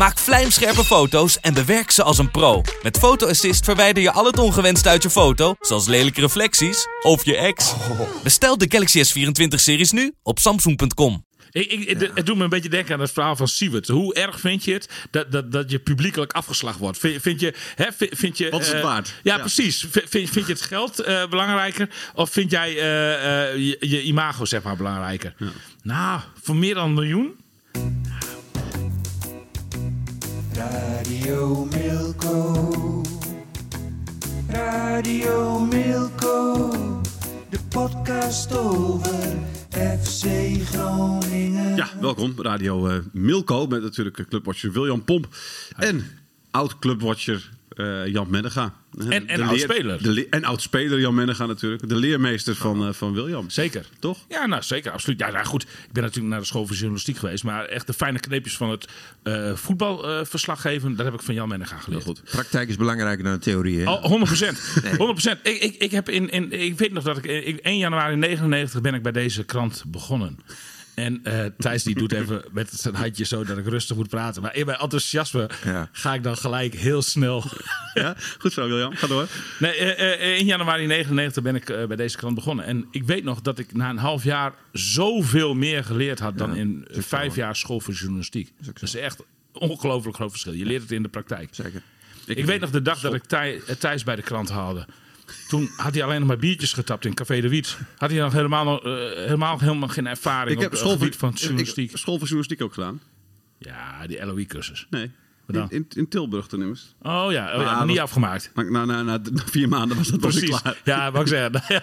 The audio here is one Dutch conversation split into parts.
Maak vlijmscherpe foto's en bewerk ze als een pro. Met Photo Assist verwijder je al het ongewenst uit je foto, zoals lelijke reflecties of je ex. Bestel de Galaxy S24-series nu op samsung.com. Ik, ik, het- Het doet me een beetje denken aan het verhaal van Siewert. Hoe erg vind je het dat, dat, dat je publiekelijk afgeslacht wordt? Vind, vind je, hè, vind, vind je, Wat is het waard? Ja, Ja. precies. Vind, vind je het geld eh, belangrijker? Of vind jij eh, eh, je, je imago zeg maar belangrijker? Nou, voor meer dan een miljoen? Radio Milko. Radio Milko. De podcast over FC Groningen. Ja, welkom. Radio eh, Milko met natuurlijk clubwatcher William Pomp. En oud-clubwatcher eh, Jan Mennega. En- en De leer- oud-speler. En oud-speler Jan Mennega natuurlijk. De leermeester van, eh, van William. Zeker. Toch? Ja, nou zeker, absoluut. Ja, nou goed, ik ben natuurlijk naar de school voor journalistiek geweest, maar echt de fijne kneepjes van het eh voetbalverslaggeven, daar heb ik van Jan Mennega geleerd. Heel goed. Praktijk is belangrijker dan de theorie. Hè? Oh, 100 procent. 100 procent. Ik, ik, ik, heb in, in, ik weet nog dat ik, ik 1 januari 99 ben ik bij deze krant begonnen. En eh Thijs die doet even met zijn handje zo dat ik rustig moet praten. Maar in mijn enthousiasme Ja. ga ik dan gelijk heel snel. Ja, goed zo William. Ga door. Nee, eh, eh, in januari 99 ben ik bij deze krant begonnen. En ik weet nog dat ik na een half jaar zoveel meer geleerd had dan in vijf jaar school voor journalistiek. Dat is echt een ongelooflijk groot verschil. Je leert het in de praktijk. Zeker. Ik, weet nog de dag dat ik Thij- Thijs bij de krant haalde. Toen had hij alleen nog maar biertjes getapt in Café de Wiet. Had hij nog helemaal, nog, eh, helemaal, helemaal geen ervaring Ik op heb het school gebied van journalistiek. Ik, school voor journalistiek ook gedaan. Ja, die LOE-cursus. Nee. Wat? In, in, in Tilburg ten immers. Oh ja, oh, ja maar niet afgemaakt. Maar na, na, na, na vier maanden was dat was Precies. klaar. Ja, wou ik zeggen. Nou, ja.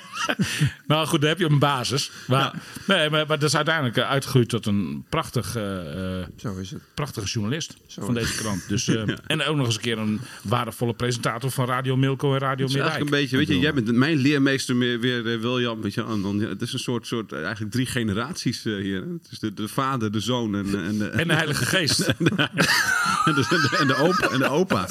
nou goed, dan heb je een basis. Maar, nee, maar, maar dat is uiteindelijk eh, uitgegroeid tot een prachtig, eh, eh, Zo is het. prachtige journalist van deze krant. Dus, eh, En ook nog eens een keer een waardevolle presentator van Radio Milko en Radio is eigenlijk Middijk. een beetje, weet je, jij bent mijn leermeester meer, weer, William. Weet je, en dan, het is een soort, soort eigenlijk drie generaties eh, hier. Is de, de vader, de zoon en, en, de, En de Heilige Geest. en, de, en, de, en de opa. En de opa.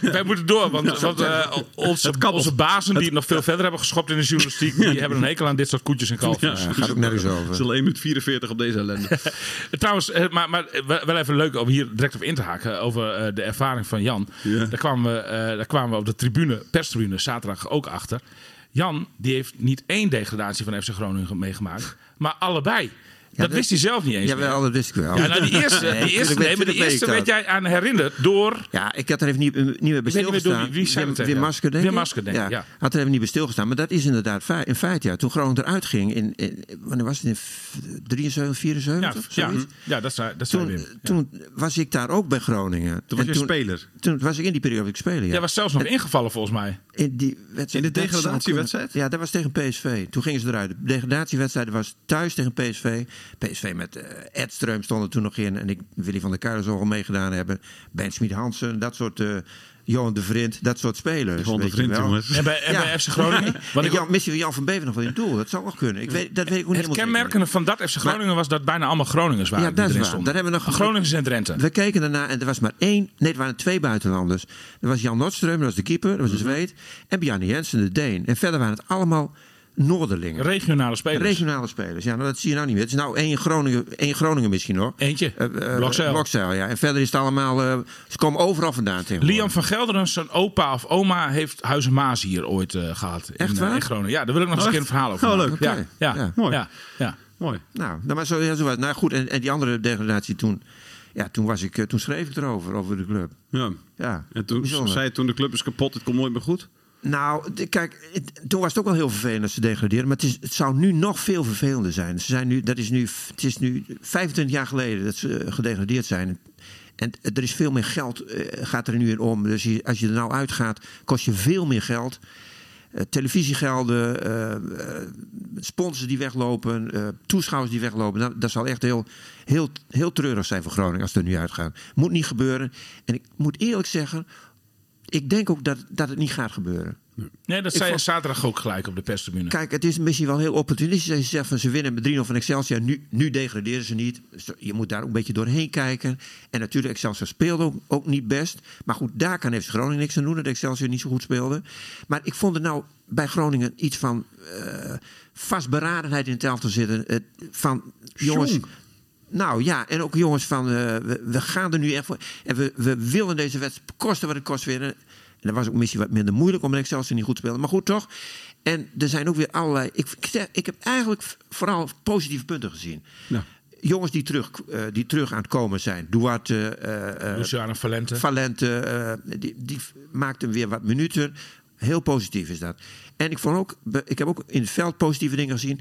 Wij moeten door, want, want eh, onze, onze bazen die nog veel verder hebben geschopt in de journalistiek, die hebben een hekel aan dit soort koetjes en kalfjes. Ja, gaat ook nergens Het over. is al 1 minuut 44 op deze ellende. Trouwens, eh, maar, maar wel wel even leuk om hier direct op in te haken over eh, de ervaring van Jan. Ja. Daar, kwamen we, eh, daar kwamen we op de tribune, perstribune, zaterdag ook achter. Jan, die heeft niet één degradatie van FC Groningen meegemaakt, maar allebei. Dat, wist hij zelf niet eens. Ja, meer. wel, dat wist ik wel. Ja, nou, die eerste, Nee, die eerste, nee, maar die eerste werd jij aan herinnerd door... Ja, ik had er even niet, niet meer bij stilgestaan. wie- wie zei Wim? Masker, denk Wim. Masker, denk ik, ja. Had er even niet bij stilgestaan. Maar dat is inderdaad in feite, ja. Toen Groningen eruit ging, in, in, wanneer was het? In f- 73, 74? Ja, ja, ja, dat zei, dat zei Toen, Wim. Toen was ik daar ook bij Groningen. Toen was je speler. Toen was ik in die periode ik spelen, ja. Jij was zelfs nog ingevallen volgens mij. In, die wedstrijd, In de degradatiewedstrijd? Ja, dat was tegen PSV. Toen gingen ze eruit. De degradatiewedstrijd was thuis tegen PSV. PSV met eh Edström stond er toen nog in. En ik, Willy van der Kuilen zal al meegedaan hebben. Ben Schmid Hansen, dat soort... eh Johan de Vriend, dat soort spelers. Gewoon de vriend, jongens. En bij, en bij FC Groningen. Ik, Jan, misschien Jan van Bever nog wel in het doel. Dat zou nog kunnen. Ik weet, dat weet ik ook niet het kenmerkende van dat FC Groningen was dat bijna allemaal Groningers waren. Ja, die dat is waar. Daar hebben we nog- Groningers en Drenthe. We keken daarna en er was maar één. Nee, er waren twee buitenlanders. Er was Jan Nordström, dat was de keeper, dat was Mhm. de Zweed. En Bjarne Jensen, de Deen. En verder waren het allemaal Noorderlingen. Regionale spelers. Regionale spelers. Ja, nou, dat zie je nou niet meer. Het is nou één Groningen, één Groningen misschien hoor. Eentje. Blokzeil. Blokzeil, ja. En verder is het allemaal... eh, ze komen overal vandaan tegenwoordig. Liam van Gelderen, zijn opa of oma, heeft Huizen Maas hier ooit eh, gehad. In, Echt eh, waar? in Groningen. Ja, daar wil ik nog eens een keer een verhaal over Oh, leuk. Ja, ja, Ja. Mooi. Ja, ja. Mooi. Nou, nou maar zo, ja, zo was. Nou goed, en, en die andere degradatie toen... Ja, toen, was ik, eh, toen schreef ik erover, over de club. Ja. Ja, En toen zei je toen de club is kapot, het komt nooit meer goed. Nou, kijk, toen was het ook wel heel vervelend dat ze degraderen. Maar het, zou nu nog veel vervelender zijn. Ze zijn nu, dat is nu, het is nu 25 jaar geleden dat ze eh, gedegradeerd zijn. En er is veel meer geld, eh, gaat er nu in om. Dus als je er nou uitgaat, kost je veel meer geld. Eh, televisiegelden, eh, sponsors die weglopen, toeschouwers die weglopen. Nou, dat zal echt heel, heel, heel treurig zijn voor Groningen als het er nu uitgaat. Moet niet gebeuren. En ik moet eerlijk zeggen, ik denk ook dat, dat het niet gaat gebeuren. Nee, dat Ik zei je vond- zaterdag ook gelijk op de perstribune. Kijk, het is misschien wel heel opportunistisch. Als je zegt van ze winnen met 3-0 van Excelsior. Nu, nu degraderen ze niet. Je moet daar ook een beetje doorheen kijken. En natuurlijk, Excelsior speelde ook, ook niet best. Maar goed, daar kan FC Groningen niks aan doen. Dat Excelsior niet zo goed speelde. Maar ik vond er nou bij Groningen iets van eh, vastberadenheid in het elftal zitten. Van jongens. Jong. Nou ja, en ook jongens van eh, we, we gaan er nu echt voor. En we, we willen deze wedstrijd kosten wat het kost winnen. En dat was ook misschien wat minder moeilijk om Excelsior niet goed spelen. Maar goed, toch? En er zijn ook weer allerlei. Ik, ik, ik heb eigenlijk vooral positieve punten gezien. Ja. Jongens die terug, eh, die terug aan het komen zijn. Duarte, Luciano Valente. Valente, die, die maakte weer wat minuten. Heel positief is dat. En ik, vond ook, ik heb ook in het veld positieve dingen gezien.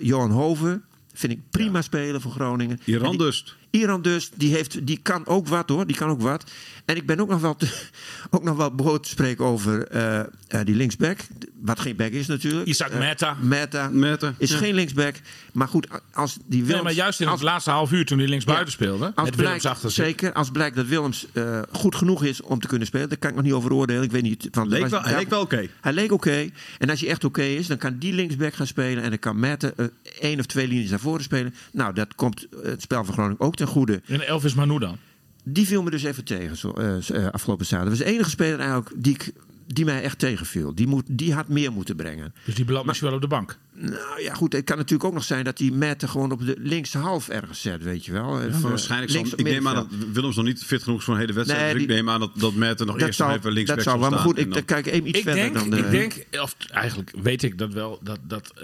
Johan Hoven vind ik prima spelen voor Groningen. Iran. Iran dus, die, heeft, die kan ook wat hoor. Die kan ook wat. En ik ben ook nog wel, te- ook nog wel behoorlijk te spreken over eh, eh, die linksback. Wat geen back is natuurlijk. Isaac Eh, Meta. Meta. Meta, Is ja. geen linksback. Maar goed, als die Willems... Nee, maar juist in als, het laatste half uur toen hij linksbuiten speelde. als Met Willems blijkt, achter zich. zeker, als blijkt dat Willems eh, goed genoeg is om te kunnen spelen, daar kan ik nog niet over oordelen. Ik weet niet. Van, Leek was- wel, hij leek wel oké. Hij leek oké. En als hij echt oké is, dan kan die linksback gaan spelen. En dan kan eh, één of twee linies naar voren spelen. Nou, dat komt het spel van Groningen ook ten goede. En Elvis Manu dan. Die viel me dus even tegen zo, eh, eh, afgelopen zaterdag. Dat was de enige speler eigenlijk die, ik, die mij echt tegenviel. Die, moet, die had meer moeten brengen. Dus die belandt misschien wel op de bank. Nou ja, goed. Het kan natuurlijk ook nog zijn dat die Mette gewoon op de linkse half ergens zet, weet je wel. Maar eh, waarschijnlijk zal, links ik neem aan dat. Willems nog niet fit genoeg is voor een hele wedstrijd. Nee, dus ik neem aan dat, dat Merten nog Dat eerst zou, even linksback dat zou zal wel. Maar staan. goed, ik, dan- kijk even iets Ik verder denk, dan de... ik denk, of eigenlijk weet ik dat wel, dat, dat eh,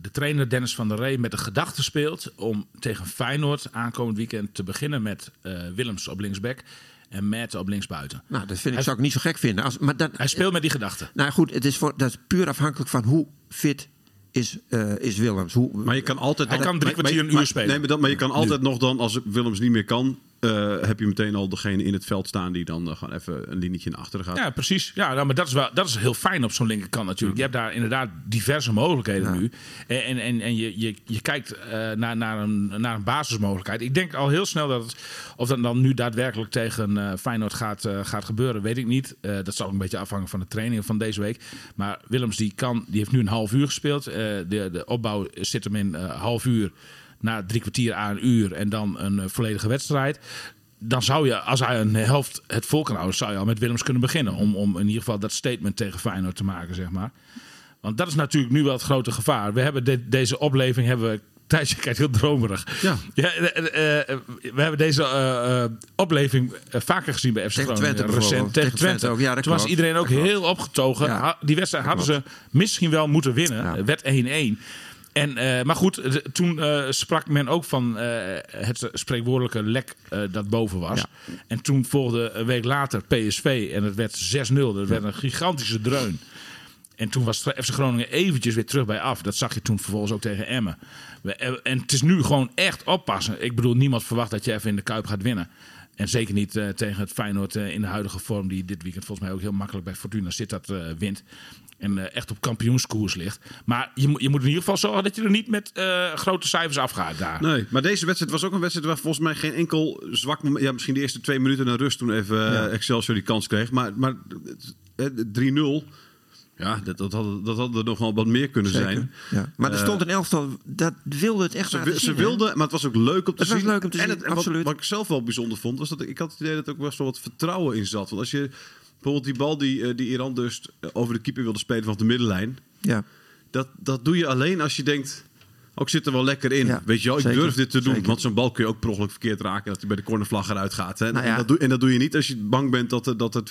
de trainer Dennis van der Rey met de gedachte speelt om tegen Feyenoord aankomend weekend te beginnen met eh, Willems op linksback en Matt op linksbuiten. Nou, dat vind ik, Hij- zou ik niet zo gek vinden. Als, maar dat, Hij speelt met die gedachte. Nou goed, het is, voor, dat is puur afhankelijk van hoe fit is, eh, is Willems. Hoe, Maar je kan altijd. Hij nog- kan drie kwartier een uur maar- spelen. Nee, maar, dat, maar je kan altijd nog dan, als Willems niet meer kan, eh, heb je meteen al degene in het veld staan die dan eh, gewoon even een linietje naar achteren gaat. Ja, precies. Ja, nou, maar dat is, wel, dat is heel fijn op zo'n linkerkant natuurlijk. Je hebt daar inderdaad diverse mogelijkheden nu. En, en, en, je, je, je kijkt eh, naar, naar, een, naar een basismogelijkheid. Ik denk al heel snel dat het, of dat dan nu daadwerkelijk tegen Feyenoord gaat, gaat gebeuren, weet ik niet. Dat zal ook een beetje afhangen van de training van deze week. Maar Willems die kan, die heeft nu een half uur gespeeld. De, de opbouw zit hem in half uur na drie kwartier aan een uur en dan een eh, volledige wedstrijd. Dan zou je, als hij een helft het vol kan houden, zou je al met Willems kunnen beginnen. Om, om in ieder geval dat statement tegen Feyenoord te maken, zeg maar. Want dat is natuurlijk nu wel het grote gevaar. We hebben de- deze opleving hebben we. Thijs, je kijkt heel dromerig. Ja. eh, eh, eh, we hebben deze opleving vaker gezien bij FC Tegen Groningen. Twente recent tegen Twente Twente. ook. Ja, dat Toen was iedereen ook heel opgetogen. Ja, Die wedstrijd hadden ze misschien wel moeten winnen. Ja. Werd 1-1. En, eh, maar goed, toen eh, sprak men ook van eh, het spreekwoordelijke lek dat boven was. Ja. En toen volgde een week later PSV en het werd 6-0. Dat werd een gigantische dreun. En toen was FC Groningen eventjes weer terug bij af. Dat zag je toen vervolgens ook tegen Emmen. En het is nu gewoon echt oppassen. Ik bedoel, niemand verwacht dat je even in de Kuip gaat winnen. En zeker niet eh, tegen het Feyenoord eh, in de huidige vorm... die dit weekend volgens mij ook heel makkelijk bij Fortuna zit dat eh, wint. En echt op kampioenskoers ligt. Maar je, moet- je moet in ieder geval zorgen dat je er niet met grote cijfers afgaat daar. Nee, maar deze wedstrijd was ook een wedstrijd waar volgens mij geen enkel zwak moment... Ja, misschien de eerste twee minuten naar rust toen even eh, Excelsior die kans kreeg. Maar, maar eh, 3-0, ja, dat, dat, had, dat had er nog wel wat meer kunnen Zeker. zijn. Ja. Maar er Eh, stond een elftal, dat wilde het echt Ze, ze zien, hè? wilden, maar het was ook leuk om te Het was zien. leuk om te en zien, het- en wat, absoluut. wat ik zelf wel bijzonder vond, was dat ik, ik had het idee dat er ook best wel wat vertrouwen in zat. Want als je bijvoorbeeld die bal die, eh, die Iran dus over de keeper wilde spelen vanaf de middenlijn, Ja. dat, dat doe je alleen als je denkt. Ook zit er wel lekker in. Ja, Weet je wel, ik zeker, durf dit te doen. zeker. Want zo'n bal kun je ook per ongeluk verkeerd raken. Dat hij bij de cornervlag eruit gaat. Hè? Nou ja. en, dat doe, en dat doe je niet als je bang bent dat er, dat er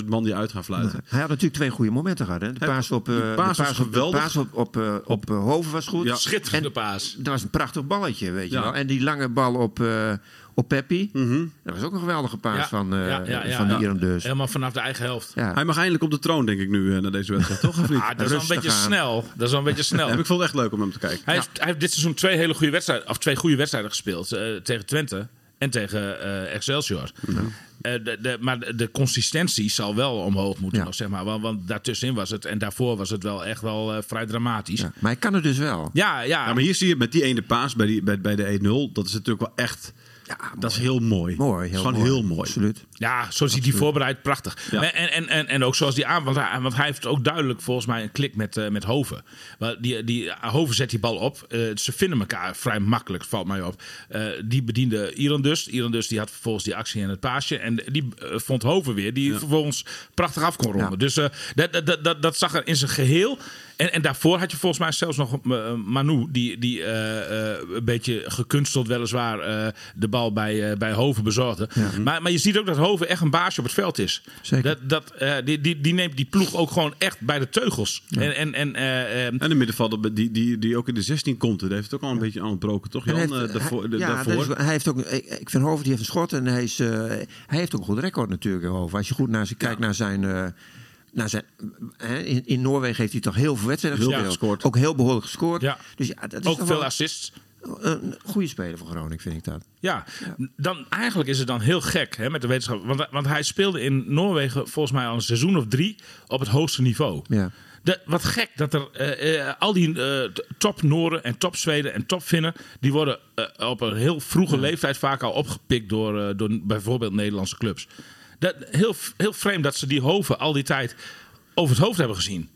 20.000 man die uit gaan fluiten. Hij had natuurlijk twee goede momenten gehad. Hè? De paas op, eh, de paas was paas op, de geweldig. paas op, op, eh, op eh, Hoven was goed. Ja. Schitterende En- paas. Dat was een prachtig balletje, weet je Ja. wel. En die lange bal op, eh op Peppi. Dat was ook een geweldige paas Ja, van, eh ja, ja, ja, van ja. Iran dus. Helemaal vanaf de eigen helft. Ja. Hij mag eindelijk op de troon, denk ik nu, eh, na deze wedstrijd, toch? Of niet? Ah, dat is wel een beetje aan. snel. Dat is wel een beetje snel. Ja, ik vond het echt leuk om hem te kijken. Hij, heeft, hij heeft dit seizoen twee hele goede wedstrijden, of twee goede wedstrijden gespeeld. eh, tegen Twente en tegen eh, Excelsior. Eh, de, de, maar de, consistentie zal wel omhoog moeten Ja. nog, zeg maar. Want, want daartussenin was het, en daarvoor was het wel echt wel eh, vrij dramatisch. Maar hij kan het dus wel. ja, Ja, maar hier zie je met die ene paas bij, die, bij, bij de 1-0, dat is natuurlijk wel echt... dat is heel mooi. Mooi, heel gewoon mooi. heel mooi. Absoluut. Ja, zoals hij die voorbereidt, prachtig. Ja. En, en, en, en ook zoals die aan, want hij, want hij heeft ook duidelijk volgens mij een klik met, eh, met Hoven. Die, die, Hoven zet die bal op. Eh, ze vinden elkaar vrij makkelijk, valt mij op. Eh, die bediende Iran dus. Iran dus die had vervolgens die actie en het paasje. En die eh, vond Hoven weer, die vervolgens prachtig af kon ronden. Ja. Dus eh, dat, dat, dat, dat, dat zag er in zijn geheel. En, en daarvoor had je volgens mij zelfs nog eh, Manu, die, die eh, eh, een beetje gekunsteld weliswaar eh, de bal bij, eh, bij Hoven bezorgde. Maar, maar je ziet ook dat Hoven echt een baasje op het veld is. Zeker. Dat, dat, eh, die, die, die neemt die ploeg ook gewoon echt bij de teugels. En, en, en, eh, eh, En de middenvelder die, die, die ook in de 16 komt, die heeft het ook al een beetje aangebroken, toch Jan? Heeft- daarvoor, hij- ja, daarvoor. dat is- hij heeft ook, ik, vind Hoven die heeft een schot en hij, is, eh, hij heeft ook een goed record natuurlijk. Hoven. Als je goed naar, kijkt naar zijn. Zijn hè, in, in Noorwegen heeft hij toch heel veel wedstrijden Heel gespeeld. veel gescoord. Ook heel behoorlijk gescoord. Ja. Dus ja, dat is ook veel assists. een goede speler voor Groningen, vind ik dat. Ja, dan eigenlijk is het dan heel gek hè, met de wetenschap. Want, want hij speelde in Noorwegen volgens mij al een seizoen of drie op het hoogste niveau. Ja. De, wat gek dat er eh, eh, al die eh, top Nooren en top Zweden en top Finnen... die worden op een heel vroege leeftijd vaak al opgepikt door, door bijvoorbeeld Nederlandse clubs. Dat, heel, heel vreemd dat ze die hoven al die tijd over het hoofd hebben gezien.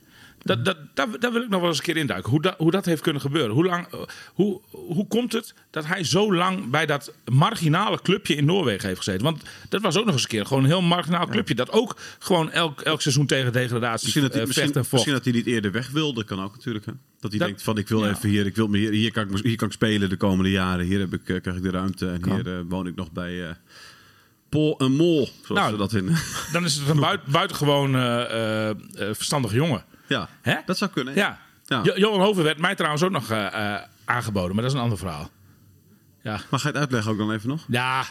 Dat, dat, daar, daar wil ik nog wel eens een keer induiken. Hoe, dat hoe dat heeft kunnen gebeuren. Hoe, lang, hoe, hoe komt het dat hij zo lang bij dat marginale clubje in Noorwegen heeft gezeten? Want dat was ook nog eens een keer gewoon een heel marginaal clubje. Dat ook gewoon elk, elk seizoen tegen degradatie Misschien dat, hij, eh, misschien, vecht en vocht. misschien dat hij niet eerder weg wilde, kan ook natuurlijk. Hè? Dat hij Dat- denkt van ik wil ja. even hier, ik wil me hier, hier, kan ik, hier kan ik spelen de komende jaren. Hier heb ik, eh, krijg ik de ruimte en hier eh, woon ik nog bij Pol en Mol, zoals Nou, we dat in. Dan is het een buit, buitengewoon eh, eh, eh, verstandig jongen. ja, Hè? dat zou kunnen. Ja. Ja. Jo- Johan Hoven werd mij trouwens ook nog aangeboden, maar dat is een ander verhaal. Ja. Mag je het uitleggen ook dan even nog? Ja.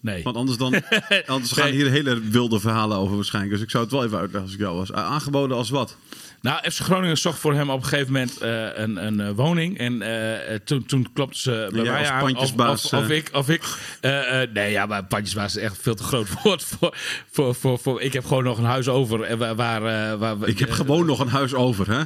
Nee. Want anders, dan, anders gaan Nee. hier hele wilde verhalen over waarschijnlijk. Dus ik zou het wel even uitleggen als ik jou was. Aangeboden als wat? Nou, FC Groningen zocht voor hem op een gegeven moment eh, een, een eh, woning. En eh, toen, toen klopte ze bij mij als aan. pandjesbaas, Of, of, of ik. Of ik nee, ja, maar pandjesbaas is echt veel te groot woord voor, voor, voor, voor. Ik heb gewoon nog een huis over. En waar, waar, waar, Ik heb gewoon nog een huis over, hè?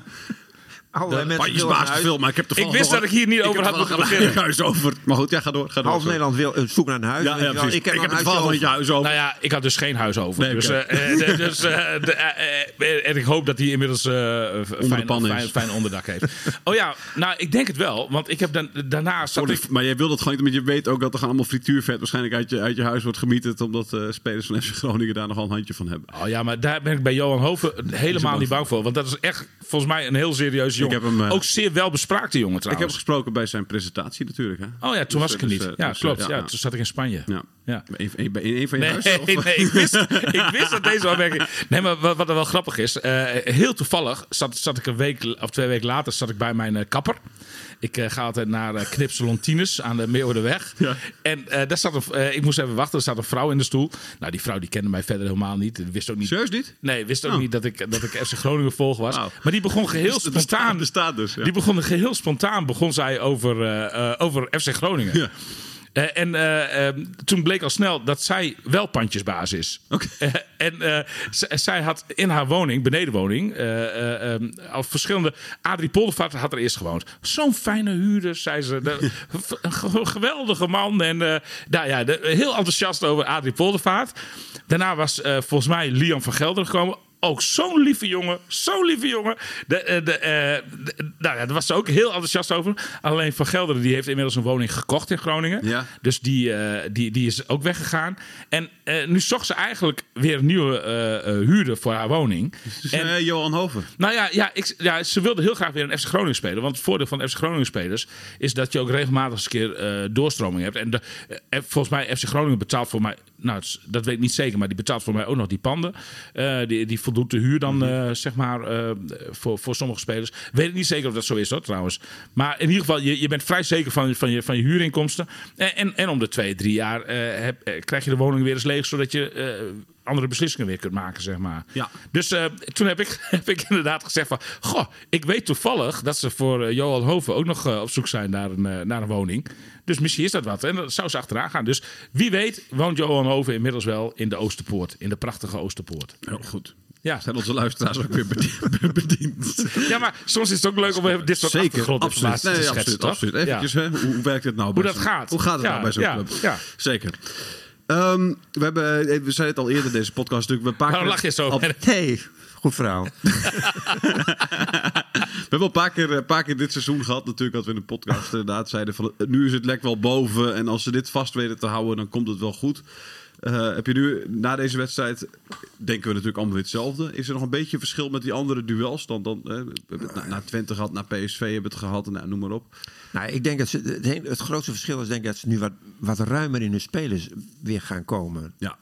Allerlei mensen een huis- veel, maar ik heb Ik wist dat een- ik hier niet over had moeten beginnen. een huis over. Maar goed, ja, ga door. Ga door Half. Nederland wil uh, zoeken naar een huis. Ja, precies. ik heb Ik heb een het van je huis over. Nou ja, ik had dus geen huis over. Nee, dus, eh, eh, dus, eh, de, eh, eh, en ik hoop dat hij inmiddels eh, fijn, fijn, fijn onderdak heeft. Oh ja, nou, ik denk het wel. Want ik heb dan, daarna Sorry, ik... maar jij wil dat gewoon niet, want je weet ook dat er gaan allemaal frituurvet waarschijnlijk uit je, uit je huis wordt gemieterd, omdat eh, spelers van FC Groningen daar nogal een handje van hebben. Oh ja, maar daar ben ik bij Johan Hoven helemaal niet bang voor. Want dat is echt volgens mij een heel serieus jongen. heb hem, eh, Ook zeer wel bespraakte jongen Ik heb trouwens. gesproken bij zijn presentatie natuurlijk. Hè? Oh ja, toen Dus, was ik er niet. eh, ja, dus, klopt. eh, Ja, ja. toen zat ik in Spanje. Ja. Ja. In, een van je Nee, huizen? of- nee, ik wist, ik wist dat deze opmerking... Nee, maar wat, wat er wel grappig is... eh, heel toevallig zat, zat ik een week of twee weken later zat ik bij mijn eh, kapper. Ik eh, ga altijd naar eh Knipsalon Tines aan de Meeuwenweg. Ja. En daar zat een, ik moest even wachten. Er zat een vrouw in de stoel. Nou, die vrouw die kende mij verder helemaal niet. Wist ook niet... Serieus niet? Nee, wist ook Oh. niet dat ik, dat ik FC Groningen volg was. Maar die begon geheel Dus spontaan... bestaat dus, ja. Die begon geheel spontaan begon zij over, over FC Groningen. Ja. Eh, en eh, eh, toen bleek al snel dat zij wel pandjesbaas is. Eh, en zij had in haar woning, benedenwoning, eh, eh, eh, al verschillende... Adrie Poldervaart had er eerst gewoond. Zo'n fijne huurder, zei ze. De- een ge- geweldige man. En nou ja, de- heel enthousiast over Adrie Poldervaart. Daarna was volgens mij Liam van Gelder gekomen. Ook zo'n lieve jongen. Zo'n lieve jongen. De, eh, de, eh, de- nou ja, daar was ze ook heel enthousiast over. Alleen Van Gelderen die heeft inmiddels een woning gekocht in Groningen. Ja. Dus die, eh, die, die is ook weggegaan. En nu zocht ze eigenlijk weer een nieuwe huurder voor haar woning. Dus, en, Johan Hoven. nou ja, ja, ik, ja, ze wilde heel graag weer een FC Groningen spelen. Want het voordeel van FC Groningen spelers is dat je ook regelmatig eens een keer doorstroming hebt. En, de, volgens mij, FC Groningen betaalt voor mij nou, dat weet ik niet zeker, maar die betaalt voor mij ook nog die panden. Die, die voldoet de huur dan, eh, zeg maar, eh, voor, voor sommige spelers. Weet ik niet zeker of dat zo is, hoor, trouwens. Maar in ieder geval, je, je bent vrij zeker van, van, je, van je huurinkomsten. En, en, en om de twee, drie jaar eh, heb, krijg je de woning weer eens leeg, zodat je andere beslissingen weer kunt maken, zeg maar. Ja. Dus toen heb ik, heb ik inderdaad gezegd van... Goh, ik weet toevallig dat ze voor Johan Hoven ook nog op zoek zijn naar een, naar een woning. Dus misschien is dat wat. En dat zou ze achteraan gaan. Dus wie weet woont Johan Hoven inmiddels wel in de Oosterpoort. In de prachtige Oosterpoort. Heel goed. Ja. Zijn onze luisteraars ook weer bedi- bediend? ja, maar soms is het ook leuk om even dit soort Zeker, absoluut. Nee, te schetsen, absoluut, absoluut. Ja. Eventjes, hè, hoe, hoe werkt het nou? bij dat zo'n- gaat. Hoe gaat het Ja, nou bij zo'n ja, club? ja. Zeker. Ehm, we, hebben, eh, we zeiden het al eerder in deze podcast natuurlijk. We een paar Waarom keer- lach je zo? Nee, goed verhaal. We hebben al een paar keer, een paar keer dit seizoen gehad, natuurlijk, dat we in de podcast inderdaad zeiden van eh, nu is het lek wel boven en als ze dit vast weten te houden, dan komt het wel goed. Eh, heb je nu na deze wedstrijd, denken we natuurlijk allemaal weer hetzelfde. Is er nog een beetje verschil met die andere duels? Dan, dan, eh, na, na Twente gehad, na PSV hebben het gehad, en nou, noem maar op. Nou, ik denk dat ze, het, he- het grootste verschil is denk ik dat ze nu wat, wat ruimer in hun spelers weer gaan komen. Ja?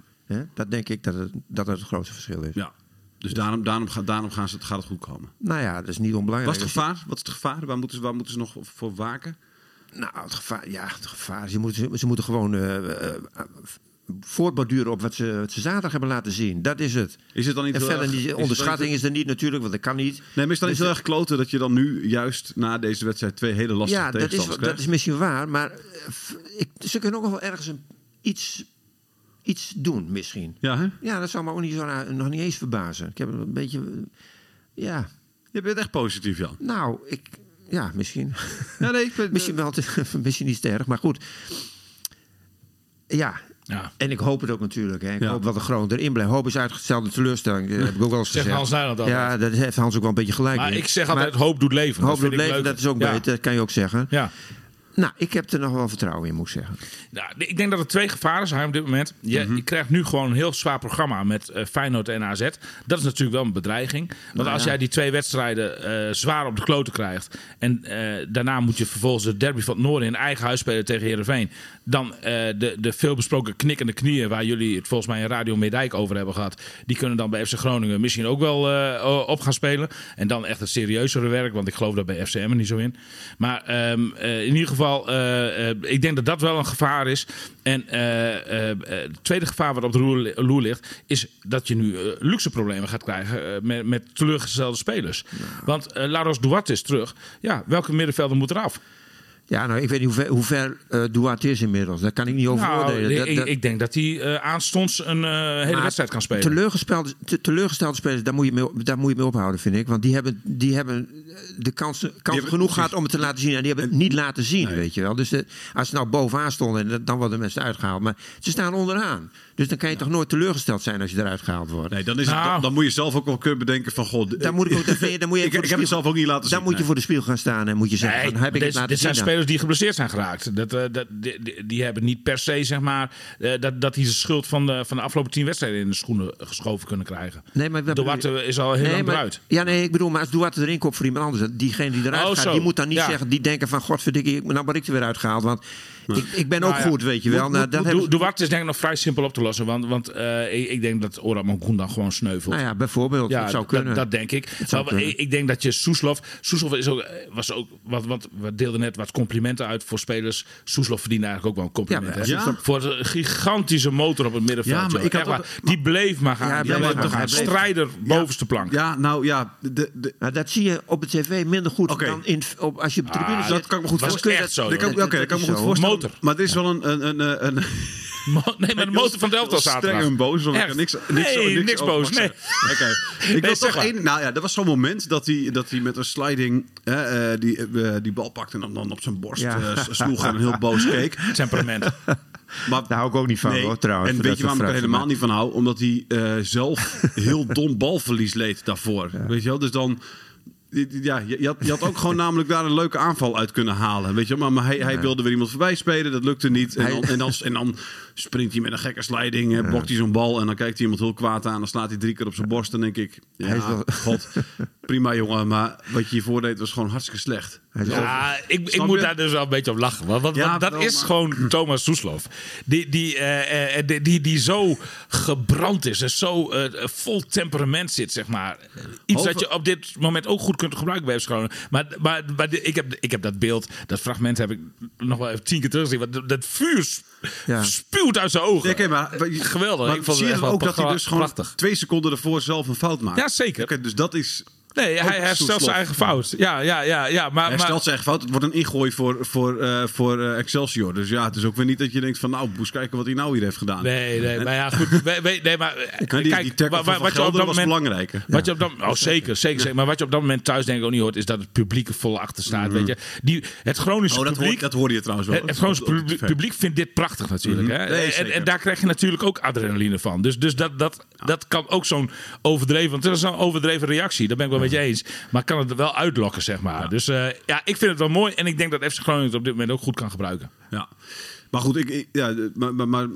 Dat denk ik dat het, dat het het grootste verschil is. ja. Dus daarom, daarom, ga- daarom gaan ze, het- gaat het goed komen. Nou ja, dat is niet onbelangrijk. Wat is het gevaar? Wat is het gevaar? Waar moeten ze, waar moeten ze nog voor waken? Nou, het gevaar, ja, het gevaar. Ze moeten, ze moeten gewoon eh, voortborduren op wat ze, wat ze zaterdag hebben laten zien. Dat is het. Is het dan niet En verder, erg- die is onderschatting niet- is er niet natuurlijk, want dat kan niet. Nee, maar is het dan niet Dus heel erg kloten dat je dan nu juist na deze wedstrijd twee hele lastige Ja, dat is, tegenstanders dat is misschien waar, maar eh, ik, ze kunnen ook nog wel ergens een, iets, iets doen, misschien. Ja, hè? Ja, dat zou me ook niet zo nog niet eens verbazen. Ik heb een beetje, eh, ja, Je bent echt positief, Jan. nou, ik, ja, misschien. Ja, nee, ik ben, misschien wel, te, misschien niet te erg, maar goed. Ja, Ja. en ik hoop het ook natuurlijk. Hè. Ik Ja. hoop dat de Groningen erin blijft. Hoop is uitgestelde teleurstelling. Dat heb ik ook wel eens gezegd. Hans altijd. Ja, dat heeft Hans ook wel een beetje gelijk Maar in. ik zeg altijd, Maar hoop doet leven. hoop Dat vind doet leven, leuk. dat is ook Ja. beter. Dat kan je ook zeggen. Ja. Nou, ik heb er nog wel vertrouwen in, moet ik zeggen. Nou, ik denk dat er twee gevaren zijn op dit moment. Je, Mhm. je krijgt nu gewoon een heel zwaar programma met eh, Feyenoord en AZ. Dat is natuurlijk wel een bedreiging. Want Nou als jij die twee wedstrijden eh, zwaar op de kloten krijgt... en eh, daarna moet je vervolgens de derby van het Noorden in eigen huis spelen tegen Heerenveen... dan de, de veelbesproken knikkende knieën... waar jullie het volgens mij in Radio Meerdijk over hebben gehad... die kunnen dan bij FC Groningen misschien ook wel op gaan spelen. En dan echt het serieuzere werk, want ik geloof dat bij FCM er niet zo in. Maar ehm, eh, in ieder geval, eh, eh, ik denk dat dat wel een gevaar is. En eh, het tweede gevaar wat op de loer ligt, is dat je nu luxe problemen gaat krijgen met, met teleurgestelde spelers. Want Laros Duarte is terug. Ja, welke middenvelder moet eraf? Ja, nou, ik weet niet hoe ver, hoe ver eh, Duarte is inmiddels. Daar kan ik niet over Nou, oordelen. Dat- ik, dat- ik denk dat hij eh, aanstonds een eh, hele maar wedstrijd kan spelen. Teleurgestelde, te- teleurgestelde spelers, daar moet, je mee, daar moet je mee ophouden, vind ik. Want die hebben, die hebben de kansen, kansen hebben- genoeg gehad om het te laten zien. En die hebben het niet laten zien, weet je wel. Dus de, als ze nou bovenaan stonden, dan- dan worden mensen uitgehaald. Maar ze staan onderaan. Dus dan kan je toch nooit teleurgesteld zijn als je eruit gehaald wordt. Nee, dan, is het, Nou. dan, dan moet je zelf ook wel kunnen bedenken van... God, Dan moet ik ook, dan moet je ik, ik heb het spiegel- zelf ook niet laten zien. Dan moet je voor de spiegel gaan staan en moet je zeggen: Nee, van, heb ik dit, het laten dit zijn zien? dan? Spelers die geblesseerd zijn geraakt. Dat, eh, dat, die, hebben niet per se, zeg maar, eh, dat, dat die de schuld van de, van de afgelopen tien wedstrijden in de schoenen geschoven kunnen krijgen. Nee, maar Duarte is al heel Nee, lang maar- eruit. Ja, nee, ik bedoel, maar als Duarte erin komt voor iemand anders, diegene die eruit Oh, gaat, zo. die moet dan niet Ja. zeggen, die denken van, godverdikke, ik- nou word ik er weer uitgehaald, want ik, ik ben ook Nou ja, goed, weet je wel. Moet- Nou, moet- dat moet- hebben ze- Duarte is denk ik nog vrij simpel op te lossen. Want, want eh, ik, ik denk dat Oran Mankoen dan gewoon sneuvelt. nou ja, bijvoorbeeld, Ja, dat zou kunnen. Dat, denk ik. ik, ik denk dat je Soeslof... Soeslof is ook, was ook... Wat, wat, we deelden net wat complimenten uit voor spelers. Soeslof verdient eigenlijk ook wel een compliment. Ja, hè? Voor de gigantische motor op het middenveld. Ja, maar joh. ik had Echt waar. ook- die bleef maar gaan. Ja, hij die bleef maar gaan. Strijder bovenste plank. Ja, nou ja, de, de, Nou, dat zie je op de tv minder goed dan in, op, als je op de tribune Ah, zit. dat kan ik me goed voorstellen. oké, dat kan ik is me goed zo. voorstellen. Motor. Maar er is wel een... een, een, een, een Mo- Nee, maar de motor van Delta zaterdag. streng en boos, want ik niks, niks, nee, niks, boos. Nee. Ik wil zeg toch één... Nou ja, er was zo'n moment dat hij, dat hij met een sliding hè, eh, die, eh, die bal pakte en dan, dan op zijn borst Ja. eh, sloeg en heel boos keek. Temperament. Maar, Daar hou ik ook niet van, nee. hoor, trouwens. En weet dat je waarom ik er helemaal niet van hou? Omdat hij eh, zelf heel dom balverlies leed daarvoor. Weet je wel? Dus dan... Ja, je, je had, je had ook gewoon namelijk daar een leuke aanval uit kunnen halen. Weet je, maar, maar hij, hij wilde weer iemand voorbij spelen. Dat lukte niet. En dan, en dan, en dan springt hij met een gekke sliding. eh, Blokt hij zo'n bal. En dan kijkt hij iemand heel kwaad aan. Dan slaat hij drie keer op zijn borst. Dan denk ik, ja, Hij is wel- god, prima jongen. Maar wat je hiervoor deed was gewoon hartstikke slecht. Ja, ik, ik moet je? daar dus wel een beetje op lachen. Want, want, Ja, want dat wel, is maar- gewoon Thomas Soeslof. Die, die, eh, eh, die, die, die zo gebrand is en zo eh, vol temperament zit, zeg maar. Iets Over- dat je op dit moment ook goed kunt gebruiken bij FC Groningen. Maar, maar, ik, heb, ik heb dat beeld, dat fragment heb ik nog wel even tien keer teruggezien. Want dat- vuur Ja. spuwt uit zijn ogen. Ja, maar, Geweldig. Maar Ik vond zie je ook dat hij dus gewoon prachtig. twee seconden ervoor zelf een fout maakt? Ja, zeker. Dus dat is... Nee, hij herstelt zijn eigen fout. Ja, ja, ja, ja. Maar, Hij maar, stelt zijn eigen fout. Het wordt een ingooi voor, voor, eh, voor eh, Excelsior. Dus ja, het is ook weer niet dat je denkt van... Nou, moest kijken wat hij nou hier heeft gedaan. Nee, nee, maar ja, goed. we- Nee, maar eh, Nee, die, kijk, die tackle wa- van wa- Van wat je op dat was moment belangrijker. Wat je op dat, oh, zeker, zeker, zeker. Maar wat je op dat moment thuis denk ik ook niet hoort, is dat het publiek er vol achter staat. Weet je, die, het Groningse Oh, dat, hoor, publiek. dat hoorde je trouwens wel. Het, het Groningse publiek, publiek vindt dit prachtig natuurlijk. hè? Nee, en, en daar krijg je natuurlijk ook adrenaline van. Dus, dus dat, dat, dat kan ook zo'n overdreven... Want het is een overdreven reactie, daar ben ik wel met je eens. Maar kan het wel uitlokken, zeg maar. Dus eh, ja, ik vind het wel mooi. En ik denk dat FC Groningen het op dit moment ook goed kan gebruiken. Ja. Maar goed, ik, ik- ja, maar, maar, maar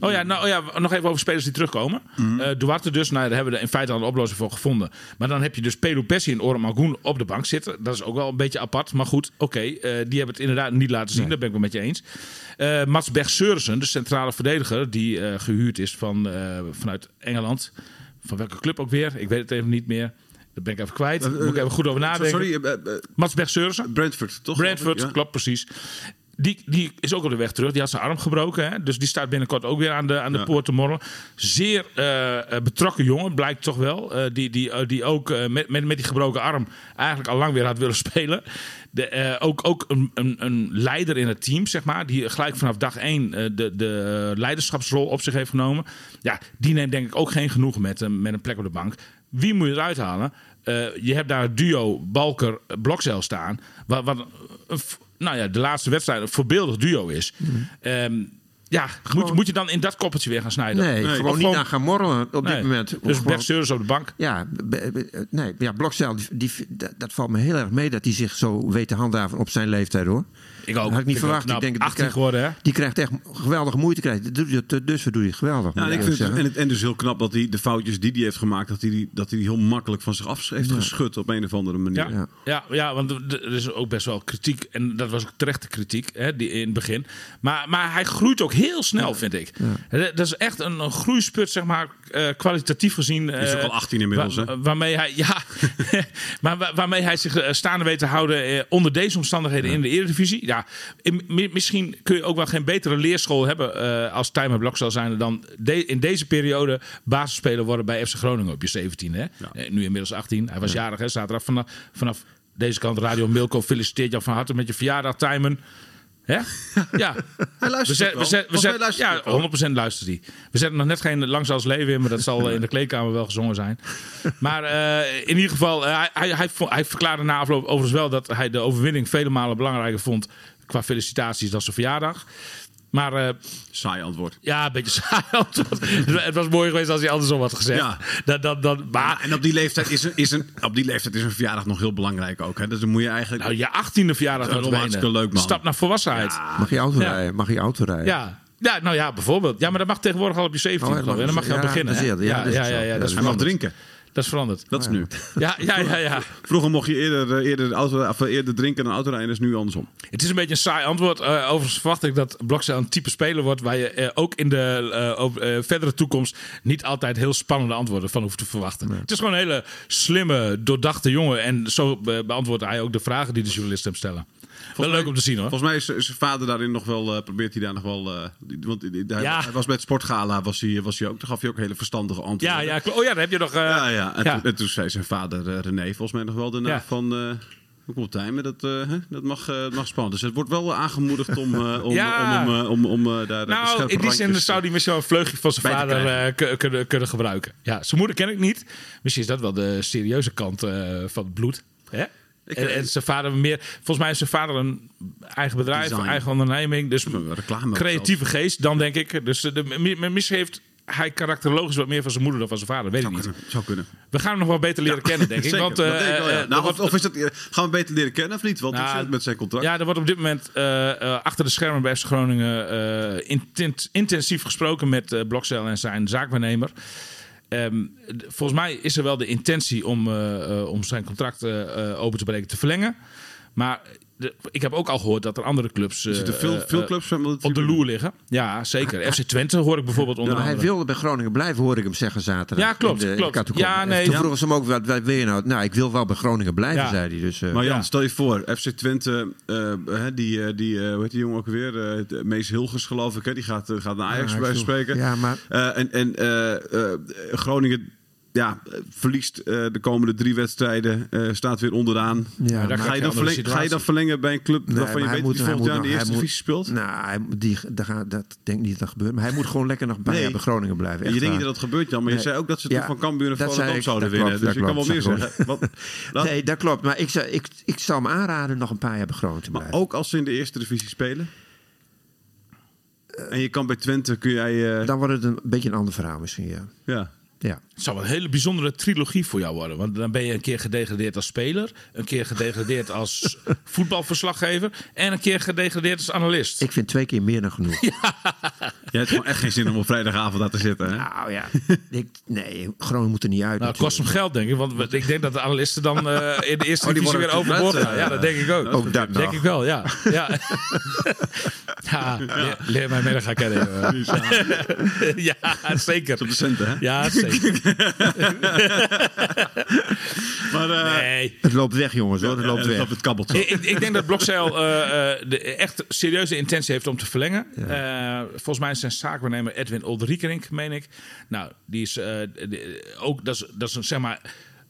Oh ja, nou oh ja, nog even over spelers die terugkomen. Mhm. Eh, Duarte dus, nou, daar hebben we in feite al een oplossing voor gevonden. Maar dan heb je dus Pedro Pessi en Orem Magoen op de bank zitten. Dat is ook wel een beetje apart. Maar goed, oké, eh, die hebben het inderdaad niet laten zien. Daar ben ik wel met je eens. Eh Mats Berg-Seurissen, de centrale verdediger... die eh, gehuurd is van, eh, vanuit Engeland. Van welke club ook weer? Ik weet het even niet meer. Daar ben ik even kwijt. Daar moet ik even goed over nadenken. Sorry, eh, eh, Mats Berg-Seurissen. Brentford, toch? Brentford, Ja. klopt precies. Die, die is ook op de weg terug. Die had zijn arm gebroken. Hè? Dus die staat binnenkort ook weer aan de, aan de Ja. poort te morren. Zeer eh, eh, betrokken jongen, blijkt toch wel. Eh, die, die, eh, die ook eh, met, met, met die gebroken arm eigenlijk al lang weer had willen spelen. De, eh, ook ook een, een, een leider in het team, zeg maar. Die gelijk vanaf dag één eh, de, de leiderschapsrol op zich heeft genomen. Ja, die neemt denk ik ook geen genoegen met, met een plek op de bank. Wie moet je eruit halen? Eh, je hebt daar het duo Balker-Blokcel staan. Wat, wat nou ja, de laatste wedstrijd een voorbeeldig duo is. Ehm, ja, moet, moet je dan in dat koppeltje weer gaan snijden? Nee, gewoon niet aan gaan morrelen op Nee. dit moment. Dus Gewoon- op de bank. Ja, be- be- nee, ja Blokcel, die, die, dat, dat valt me heel erg mee dat hij zich zo weet te handhaven op zijn leeftijd hoor. Ik ook. Dat had ik niet verwacht. ook Ik denk, die 18 krijgt- geworden, hè? Die krijgt echt geweldige moeite. Krijgt. Dat doet hij tot dusver doe je het geweldig. Ja, ik vind het, en, het, en dus heel knap dat hij de foutjes die hij heeft gemaakt, dat hij die, dat hij die heel makkelijk van zich af heeft geschud op een of andere manier. Ja, ja. Ja, want er is ook best wel kritiek. En dat was ook terechte kritiek hè, die, in het begin. Maar, maar hij groeit ook heel snel, vind ik. Dat is echt een, een groeispurt, zeg maar, eh, kwalitatief gezien. Hij is ook eh, al 18 inmiddels, hè? waarmee hij, ja, maar wa- waarmee hij zich eh, staande weet te houden onder deze omstandigheden in de Eredivisie. Ja, misschien kun je ook wel geen betere leerschool hebben eh, als Timer Blokcel zijn dan de- in deze periode basisspeler worden bij FC Groningen op je 17. Hè? Eh, nu inmiddels 18. Hij was jarig, hè? zaterdag vanaf, vanaf deze kant Radio Milko feliciteert jou van harte met je verjaardag, Timon. Hè? Ja. Hij luistert We zet- we zet- we zet- luistert ja, ook wel. 100% luistert hij. We zetten nog net geen Lang als leven in, maar dat zal eh, in de kleedkamer wel gezongen zijn. Maar eh, in ieder geval, eh, hij, hij, hij verklaarde na afloop overigens wel dat hij de overwinning vele malen belangrijker vond qua felicitaties dan zijn verjaardag. Maar eh, Saai antwoord. ja, een beetje saai antwoord. Het was mooi geweest als hij andersom had gezegd. Ja. Dat, dat, dat, maar, en op die leeftijd is een, is een, op die leeftijd is een verjaardag nog heel belangrijk ook. Hè? Dus dan moet je eigenlijk... nou, je achttiende verjaardag Dat is hartstikke leuk, man. Stap naar volwassenheid. Ja. Mag je auto Ja. rijden? Mag je auto rijden? Ja. nou ja, bijvoorbeeld. Ja, maar dat mag tegenwoordig al op je 17 Oh, geloof ik. ja, En dan mag je al ja, beginnen. Ja, Ja, dat is ja, ja, ja, Ja, dat is Hij mag drinken. Dat is veranderd. Dat is nu. Ja, ja, ja, ja. Vroeger mocht je eerder, eh, eerder, de auto, of eh, eerder drinken dan auto rijden. Dat is nu andersom. Het is een beetje een saai antwoord. Eh, overigens verwacht ik dat Blokcel een type speler wordt... waar je eh, ook in de verdere toekomst... niet altijd heel spannende antwoorden van hoeft te verwachten. Het is gewoon een hele slimme, doordachte jongen. En zo be- beantwoordt hij ook de vragen die de journalisten hem stellen. Wel leuk om te zien hoor. Volgens mij is zijn vader daarin nog wel, eh, probeert hij daar nog wel... eh, want hij, Ja. hij was het sportgala, was hij, was hij ook, toen gaf hij ook hele verstandige antwoorden. Ja, ja, oh ja, daar heb je nog... eh, Ja, ja. En. Toen, en toen zei zijn vader René volgens mij nog wel daarna van... hoe komt het timen? Dat, hè? dat mag, eh, mag spannend. Dus het wordt wel aangemoedigd om, eh, om, Ja. om, om, om, om daar Nou, in die zin zou hij misschien wel een vleugje van zijn vader kunnen, kunnen gebruiken. Ja, zijn moeder ken ik niet. Misschien is dat wel de serieuze kant van het bloed. Hè? En, eh, en zijn vader meer. Volgens mij is zijn vader een eigen bedrijf, Design. eigen onderneming. Dus Reclame creatieve geest, dan denk ik. Dus de, mi- mi- misschien heeft hij karakterologisch wat meer van zijn moeder dan van zijn vader. Weet ik niet. Zou kunnen. We gaan hem nog wel beter leren kennen, denk ik. Want, eh, denk ik wel, ja. eh, Nou, of, is dat, gaan we beter leren kennen of niet? Want Nou, hoe zit het met zijn contract? Ja, er wordt op dit moment achter de schermen bij FC Groningen intensief gesproken met Blokcel en zijn zaakwaarnemer. D- volgens mij is er wel de intentie om, eh, eh, om zijn contract eh, open te breken te verlengen. Maar de- ik heb ook al gehoord dat er andere clubs eh, zitten veel, eh, veel eh, clubs van dat op de loer liggen. Ja, zeker. FC Twente hoor ik bijvoorbeeld onder Maar hij wilde bij Groningen blijven, hoorde ik hem zeggen zaterdag. Ja, klopt, de- klopt. Ja, nee, Toen ja. vroegen ze hem ook, wat, wat wil je nou? Nou, ik wil wel bij Groningen blijven, Ja. zei hij. Dus, eh, Maar Jan, Ja. stel je voor, FC Twente, eh, hè, die, eh, die eh, hoe heet die jongen ook weer? Mees Hilgers, geloof ik, hè? die gaat, gaat naar Ajax Ja, bij spreken. ja, maar- Eh, en en Groningen ja, verliest eh, de komende drie wedstrijden, eh, staat weer onderaan. Ja, ga, je je dan ga je dan verlengen bij een club Nee, waarvan je weet moet- die hij volgend jaar in de eerste divisie speelt? Nou, hij, die, daar dat denk ik niet dat gebeurt. Maar hij moet gewoon lekker nog bij, Nee. bij Groningen blijven. je echt denkt niet dat dat gebeurt, Jan, maar je Nee. zei ook dat ze Ja, toch van Cambuur en dat Volendam zouden dat winnen. klopt, dus je dat kan wel meer zeggen. Wat, laat- Nee, dat klopt. Maar ik, zou, ik, ik zou hem aanraden nog een paar jaar bij Groningen te maar blijven. ook als ze in de eerste divisie spelen? En je kan bij Twente, kun jij... eh, Dan wordt het een beetje een ander verhaal misschien, ja. ja. ja. Het zou een hele bijzondere trilogie voor jou worden. Want dan ben je een keer gedegradeerd als speler, een keer gedegradeerd als voetbalverslaggever en een keer gedegradeerd als analist. Ik vind twee keer meer dan genoeg. Jij hebt gewoon echt geen zin om op vrijdagavond daar te zitten, hè? Nou ja, ik, nee, Groningen moet er niet uit. Nou, het kost hem geld, denk ik. Want ik denk dat de analisten dan eh, in de eerste Oh, divisie weer worden overboord gaan. Ja, dat denk ik ook. Ook dat denk ik wel, ja. Ja, ja, Leer, leer mij middag gaan kennen. ja, zeker. Op de centen, hè? Ja, zeker. Maar, eh, Nee. Het loopt weg, jongens, hoor. Het loopt ja, weg. op het kabbelt. Ik, ik- denk dat Blokzeil eh, eh, de echt serieuze intentie heeft om te verlengen. Eh, volgens mij is zijn zaakwaarnemer Edwin Olderiekerink, meen ik. Nou, die is eh, de- ook, dat is, dat is een, zeg maar.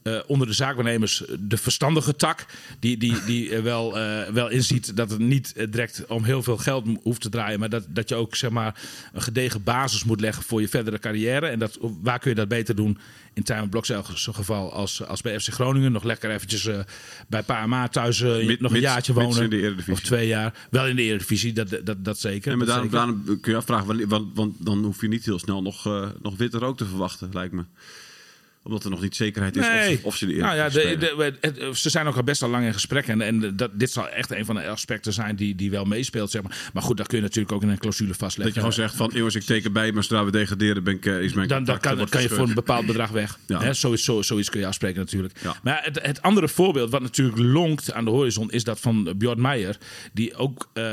Eh, onder de zaakwaarnemers de verstandige tak. Die, die, die eh, wel, eh, wel inziet dat het niet direct om heel veel geld hoeft te draaien. Maar dat, dat je ook zeg maar, een gedegen basis moet leggen voor je verdere carrière. En dat, waar kun je dat beter doen in Tijmen Blokzeil zo'n geval als, als bij FC Groningen. Nog lekker eventjes bij PMA thuis Mid- nog een jaartje wonen. Of twee jaar. Wel in de Eredivisie, dat, dat, dat zeker. Ja, maar daarom, kun je afvragen, want, want dan hoef je niet heel snel nog, nog witte rook te verwachten, lijkt me. Omdat er nog niet zekerheid is of, Nee. ze, of ze de nou ja, de, de- ze zijn ook al best al lang in gesprek. En, en dat, dit zal echt een van de aspecten zijn die, die wel meespeelt. Zeg maar. maar goed, dat kun je natuurlijk ook in een clausule vastleggen. Dat je gewoon zegt van, jongens, ik teken bij, maar zodra we degraderen, ben ik, eh, is mijn dan, dan contract, kan, je voor een bepaald bedrag weg. Ja. Hè, zoiets, zo, zoiets kun je afspreken natuurlijk. Ja. Maar het, het andere voorbeeld wat natuurlijk lonkt aan de horizon... is dat van Björn Meijer. Die ook eh,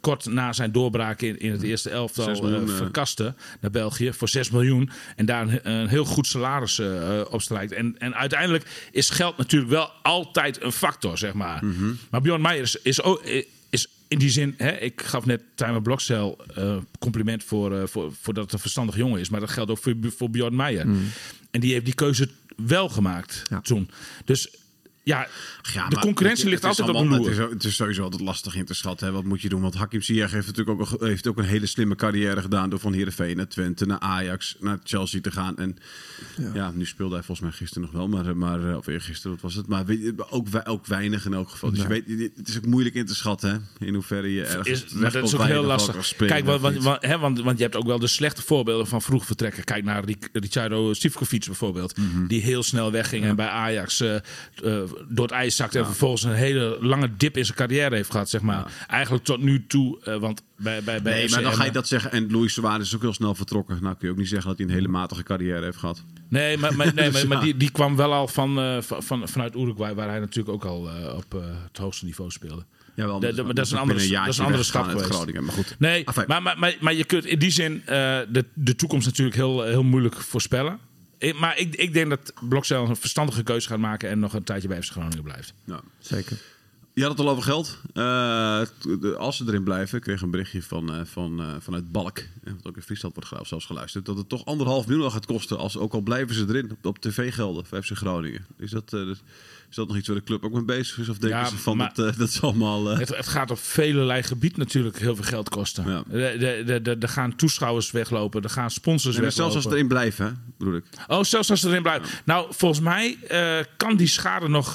kort na zijn doorbraak in, in het eerste elftal miljoen, eh, eh. verkaste naar België voor 6 miljoen. En daar een, een heel goed salaris eh, op strijkt. En, en uiteindelijk is geld natuurlijk wel altijd een factor, zeg maar. Mhm. Maar Björn Meijer is, is ook... Is in die zin, hè, ik gaf net Timer Blokcel eh compliment voor, eh, voor, voor dat het een verstandig jongen is. Maar dat geldt ook voor, voor Björn Meijer. En die heeft die keuze wel gemaakt Ja. toen. Dus ja, Ja, de concurrentie het- ligt het altijd op de allemaal- loer. Het is, het is sowieso altijd lastig in te schatten. Hè. Wat moet je doen? Want Hakim Ziyech heeft natuurlijk ook, een- heeft ook een hele slimme carrière gedaan... door van Heerenveen naar Twente, naar Ajax, naar Chelsea te gaan. En ja, nu speelde hij volgens mij gisteren nog wel. Maar, maar eh, of eergisteren, wat was het? Maar weet je, ook, ook weinig in elk geval. Dus je weet, het is ook moeilijk in te schatten hè, in hoeverre je ergens Is, maar dat is ook heel lastig. spelen Kijk, want, want, want- hè, want, want je hebt ook wel de slechte voorbeelden van vroeg vertrekken. Kijk naar Ri- Ricciardo Sivkovic bijvoorbeeld. Mhm. Die heel snel wegging en bij Ajax eh, eh, door het ijs. En vervolgens een hele lange dip in zijn carrière heeft gehad, zeg maar. Eigenlijk tot nu toe. eh, want bij, bij, bij Nee, maar dan ga je Emmen- dat zeggen. En Luis Suarez is ook heel snel vertrokken. Nou kun je ook niet zeggen dat hij een hele matige carrière heeft gehad. Nee, maar, maar, nee, maar, Dus maar ja. die, die kwam wel al van, eh, van, van- vanuit Uruguay, waar hij natuurlijk ook al eh, op eh, het hoogste niveau speelde. Jawel, De- de- maar dat is een andere- dat is een andere stap geweest. Groningen, maar goed. Nee, maar, maar, maar, maar je kunt in die zin eh, de, de toekomst natuurlijk heel, heel moeilijk voorspellen. Ik- maar ik, ik denk dat Blokcel een verstandige keuze gaat maken en nog een tijdje bij FC Groningen blijft. Ja. Zeker. Je had het al over geld. Eh, als ze erin blijven, ik kreeg een berichtje van, eh, van, eh, vanuit Balk, wat ook in Friesland wordt zelfs geluisterd, dat het toch anderhalf miljoen gaat kosten, als, ook al blijven ze erin op, op tv-gelden FC Groningen. Is dat, eh, is dat nog iets waar de club ook mee bezig is? Of denken Ja, ze van, maar- dat, eh, dat is allemaal... eh, Het, het gaat op velelei gebied natuurlijk heel veel geld kosten. Ja. Er de, de, de, gaan toeschouwers weglopen, er gaan sponsors nee, weglopen. zelfs als ze erin blijven, hè, bedoel ik. Oh, zelfs als ze erin blijven. Nou, volgens mij eh, kan die schade nog,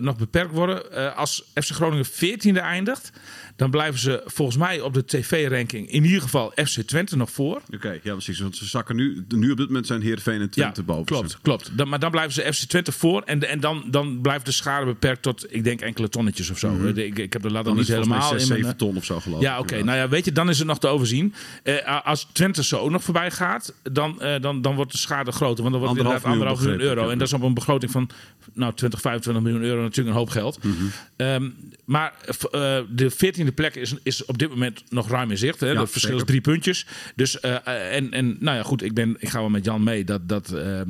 nog beperkt worden. Als FC Groningen 14e eindigt, dan blijven ze volgens mij op de tv-ranking in ieder geval FC Twente nog voor. Oké, ja precies. Want ze zakken nu, nu op dit moment zijn Heerenveen en Twente boven. Klopt, klopt. Dan, maar dan blijven ze FC Twente voor. En, en dan, dan blijft de schade beperkt tot, ik denk, enkele tonnetjes of zo. ik, ik heb de ladder niet helemaal 6, in 7 mijn, ton of zo geloof Ja, oké. Nou ja, weet je, dan is het nog te overzien. Eh, als Twente zo ook nog voorbij gaat, dan, eh, dan, dan wordt de schade groter. Want dan wordt het Anderhalf inderdaad anderhalf miljoen miljoen euro. En dat is op een begroting van nou, 20, 25 miljoen euro natuurlijk een hoop geld. Mhm. Ehm, maar eh, de 14e plek is, is op dit moment nog ruim in zicht. Hè? Ja, dat verschil is drie puntjes. Dus, eh, en, en nou ja, goed, ik, ben, ik ga wel met Jan mee dat... dat eh,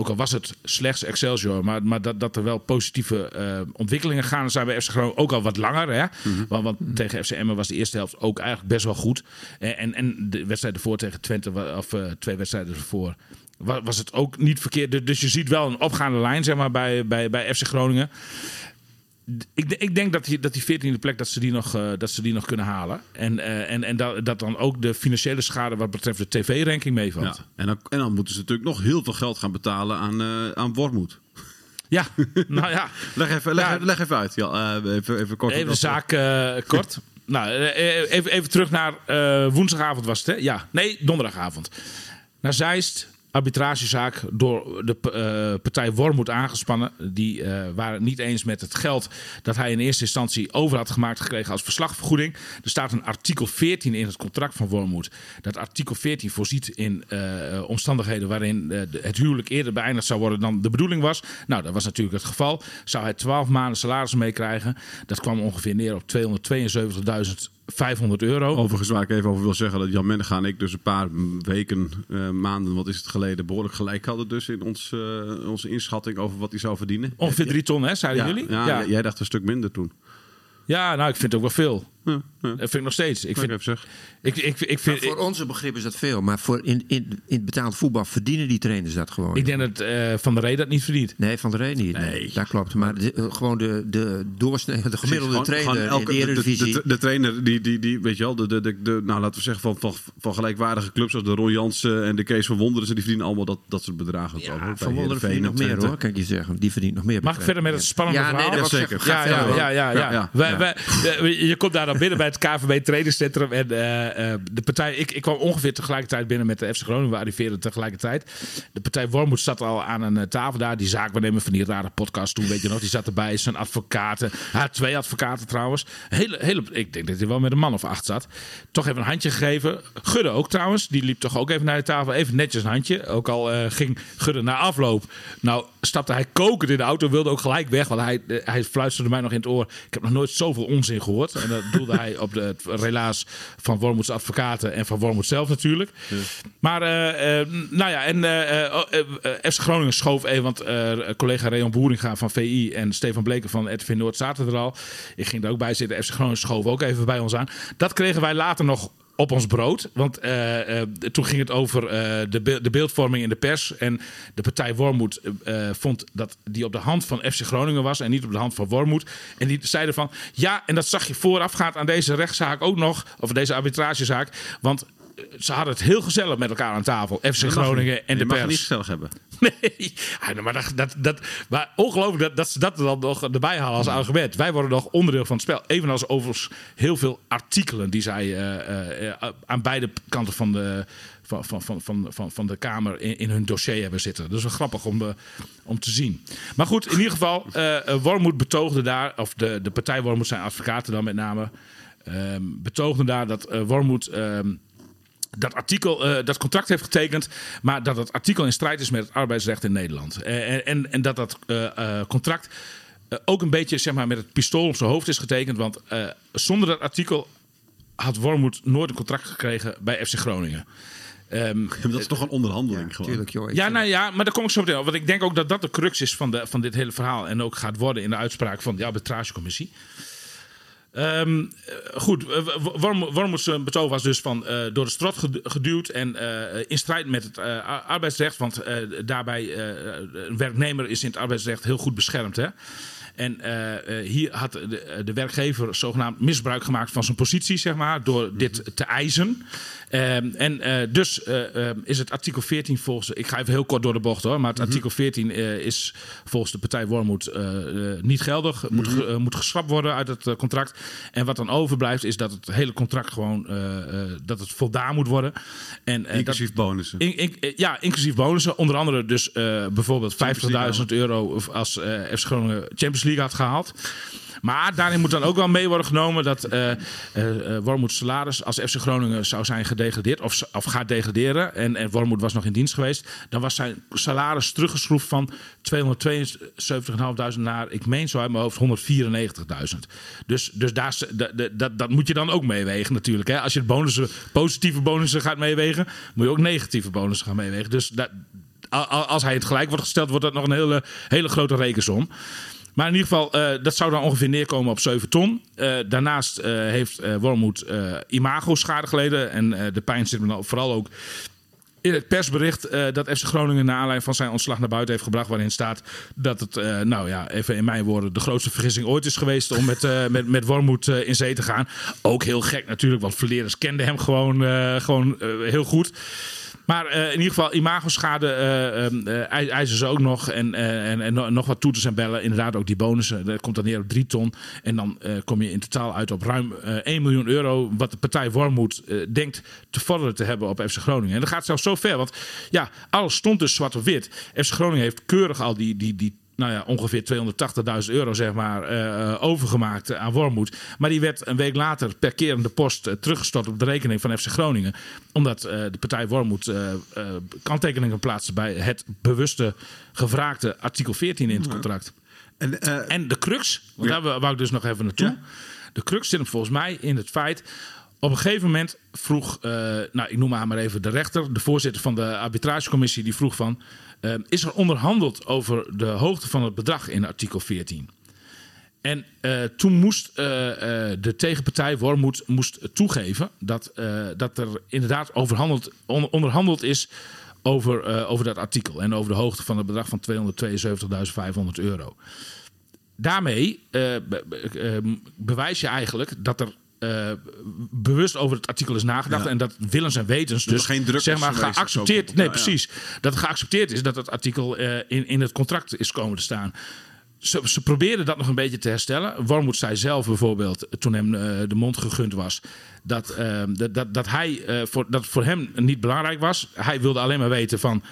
ook al was het slechts Excelsior, maar, maar dat, dat er wel positieve eh, ontwikkelingen gaan zijn bij FC Groningen. Ook al wat langer. Hè? Mhm. want, want tegen FC Emmen was de eerste helft ook eigenlijk best wel goed. En, en, de wedstrijd ervoor tegen Twente, of twee wedstrijden ervoor, wa- was het ook niet verkeerd. Dus- Dus je ziet wel een opgaande lijn zeg maar, bij, bij, bij FC Groningen. Ik, ik denk dat die, dat die 14e plek dat ze die nog, eh, dat ze die nog kunnen halen. En, eh, en, en dat, dat dan ook de financiële schade wat betreft de tv-ranking meevalt. Ja. En, dan, en dan moeten ze natuurlijk nog heel veel geld gaan betalen aan, eh aan Wormoed. Ja, nou ja. Leg even, leg, Ja. even- leg even uit. Ja, even, even kort. Even de zaak kort. nou, even, even terug naar woensdagavond was het, hè? Ja, nee, donderdagavond. Naar Zeist, arbitragezaak door de eh, partij Wormoed aangespannen. Die eh, waren niet eens met het geld dat hij in eerste instantie over had gemaakt gekregen als verslagvergoeding. Er staat een artikel 14 in het contract van Wormoed. Dat artikel 14 voorziet in eh, omstandigheden waarin het huwelijk eerder beëindigd zou worden dan de bedoeling was. Nou, dat was natuurlijk het geval. Zou hij 12 maanden salaris meekrijgen? Dat kwam ongeveer neer op 272.500 euro. Overigens waar ik even over wil zeggen dat Jan Mennega en ik dus een paar weken, eh, maanden, wat is het geleden, behoorlijk gelijk hadden dus in ons, eh, onze inschatting over wat hij zou verdienen. Ongeveer drie ton, hè, zeiden ja, jullie? Ja, ja. jij dacht een stuk minder toen. Ja, nou, ik vind het ook wel veel. Ja, ja. Dat vind ik nog steeds. Ik vind, ik ik, ik, ik, vind, voor onze begrip is dat veel, maar voor in, in, in het betaald voetbal verdienen die trainers dat gewoon. ik denk dat eh, Van der Rey dat niet verdient. Nee, van de reden niet. Nee, Nee. dat klopt. Maar de- eh, gewoon de, de doorsnee, de gemiddelde Gewoon- trainer gewoon elke- in de Eredivisie. de, de trainer die, die, die, weet je wel, de, de, de, de- nou laten we zeggen van, van, van gelijkwaardige clubs zoals de Ron Jansen en de Kees van Wonderen, die verdienen allemaal dat, dat soort bedragen. ja, Van Wonderen verdient nog meer hoor, kan ik je zeggen. Die verdient nog meer. Mag ik verder met het spannende Ja, nee, verhaal? dat was zeker. Ja, ja, ja, ja, ja. Ja, ja. Ja. eh, je komt daar binnen bij het KVB trainingscentrum. En eh, eh, de partij, ik, ik kwam ongeveer tegelijkertijd binnen met de FC Groningen. We arriveerden tegelijkertijd. De partij Wormoed zat al aan een eh, tafel daar. Die zaakwaarnemer van die rare podcast toen, weet je nog. Die zat erbij. Zijn advocaten. Had twee advocaten trouwens. Hele, hele, ik denk dat hij wel met een man of acht zat. Toch even een handje gegeven. Gudde ook trouwens. Die liep toch ook even naar de tafel. Even netjes een handje. Ook al ging Gudde na afloop. Nou stapte hij kokend in de auto. Wilde ook gelijk weg. Want hij, hij fluisterde mij nog in het oor. Ik heb nog nooit zoveel onzin gehoord. En dat doelde hij op de, het relaas van Wormoeds advocaten. En van Wormoed zelf natuurlijk. Maar eh, eh, nou ja. En eh, eh, FC Groningen schoof even. Want collega Reon Boeringa van VI en Stefan Bleker van RTV Noord zaten er al. Ik ging er ook bij zitten. FC Groningen schoof ook even bij ons aan. Dat kregen wij later nog op ons brood. Want eh, eh, toen ging het over eh, de, be- de beeldvorming in de pers. En de partij Wormoed vond dat die op de hand van FC Groningen was en niet op de hand van Wormoed. En die zeiden van ja, en dat zag je voorafgaand aan deze rechtszaak ook nog, of deze arbitragezaak. Want ze hadden het heel gezellig met elkaar aan tafel. FC Groningen en je de mag het niet pers. gezellig hebben. Nee, Ja, nou, maar, dat, dat, dat, maar ongelooflijk dat, dat ze dat dan nog erbij halen als argument. Wij worden nog onderdeel van het spel. Evenals overigens heel veel artikelen die zij eh, eh, aan beide kanten van de, van, van, van, van, van, van de Kamer in, in hun dossier hebben zitten. Dus wel grappig om, eh, om te zien. Maar goed, in ieder geval, eh eh, Wormoed betoogde daar, of de, de partij Wormoed zijn advocaten dan met name, ehm betoogden daar dat eh Wormoed... dat artikel, eh, dat contract heeft getekend, maar dat het artikel in strijd is met het arbeidsrecht in Nederland. Eh, en, en, en dat dat eh, eh, contract eh, ook een beetje zeg maar, met het pistool op zijn hoofd is getekend. Want eh, zonder dat artikel had Wormoed nooit een contract gekregen bij FC Groningen. Ehm, Dat is toch een onderhandeling gewoon. Tuurlijk, joh. Ja, nou ja, maar daar kom ik zo meteen op. Want ik denk ook dat dat de crux is van, de, van dit hele verhaal. En ook gaat worden in de uitspraak van de arbitragecommissie. Eh, goed, eh, Worm- Wormoeds eh, betoog was dus van eh, door de strot gedu- geduwd en eh, in strijd met het eh, ar- arbeidsrecht. Want eh, daarbij, eh, een werknemer is in het arbeidsrecht heel goed beschermd. Hè? En eh, eh, hier had de, de werkgever zogenaamd misbruik gemaakt van zijn positie, zeg maar, door dit te eisen. Ehm, en eh, dus eh, eh, is het artikel 14 volgens. Ik ga even heel kort door de bocht hoor. Maar het artikel 14 eh, is volgens de partij Wormoed niet geldig. Moet, eh, moet geschrapt worden uit het contract. En wat dan overblijft is dat het hele contract gewoon. dat het voldaan moet worden. En, Inclusief dat, bonussen. in- in- ja, inclusief bonussen. Onder andere dus bijvoorbeeld 50.000 euro als eh FC Groningen Champions League had gehaald. Maar daarin moet dan ook wel mee worden genomen dat eh, Wormoed salaris als FC Groningen zou zijn gedegradeerd of, of gaat degraderen. En, en Wormoed was nog in dienst geweest. Dan was zijn salaris teruggeschroefd van 272.500 naar, ik meen zo uit mijn hoofd, 194.000. Dus, dus daar, dat, dat, moet je dan ook meewegen natuurlijk. Hè? Als je bonussen, positieve bonussen gaat meewegen, moet je ook negatieve bonussen gaan meewegen. Dus dat, als hij het gelijk wordt gesteld, wordt dat nog een hele, hele grote rekensom. Maar in ieder geval, eh, dat zou dan ongeveer neerkomen op 7 ton. Eh, daarnaast eh, heeft Wormoed eh, imago-schade geleden. En de pijn zit me dan vooral ook in het persbericht dat FC Groningen naar aanleiding van zijn ontslag naar buiten heeft gebracht. Waarin staat dat het, nou ja, even in mijn woorden, de grootste vergissing ooit is geweest om met, eh met, met Wormoed in zee te gaan. Ook heel gek natuurlijk, want Verleerders kenden hem gewoon, gewoon heel goed. Maar eh, in ieder geval, imagoschade eh, ehm, eh, ei- eisen ze ook nog. En, en, en no- nog wat toeters en bellen. Inderdaad ook die bonussen. Dat komt dan neer op drie ton. En dan kom je in totaal uit op ruim eh 1 miljoen euro. Wat de partij Wormoed denkt te vorderen te hebben op FC Groningen. En dat gaat zelfs zo ver. Want ja, alles stond dus zwart op wit. FC Groningen heeft keurig al die, die, die nou ja, ongeveer 280.000 euro zeg maar, eh, eh, overgemaakt aan Wormoed. Maar die werd een week later per kerende post eh, teruggestort op de rekening van FC Groningen. Omdat de partij Wormoed kanttekeningen plaatste bij het bewuste gevraagde artikel 14 in het contract. En, En de crux, want daar wou ik dus nog even naartoe. Ja. De crux zit hem volgens mij in het feit. Op een gegeven moment vroeg, nou ik noem maar, maar even de rechter, de voorzitter van de arbitragecommissie, die vroeg van, eh, is er onderhandeld over de hoogte van het bedrag in artikel 14? En eh, toen moest eh, eh, de tegenpartij Wormoed moest toegeven dat, dat er inderdaad overhandeld, on- onderhandeld is over, over dat artikel. En over de hoogte van het bedrag van 272.500 euro. Daarmee eh, be- be- eh, bewijs je eigenlijk dat er eh, bewust over het artikel is nagedacht. Ja. En dat willens en wetens dus geen druk zeg maar, geaccepteerd. Nee, Ja, precies. Dat het geaccepteerd is dat het artikel eh, in, in het contract is komen te staan. Ze, ze probeerden dat nog een beetje te herstellen. Wormoed zei zelf bijvoorbeeld, toen hem eh, de mond gegund was, dat, eh, dat, dat, dat, hij, eh, voor, dat voor hem niet belangrijk was. Hij wilde alleen maar weten van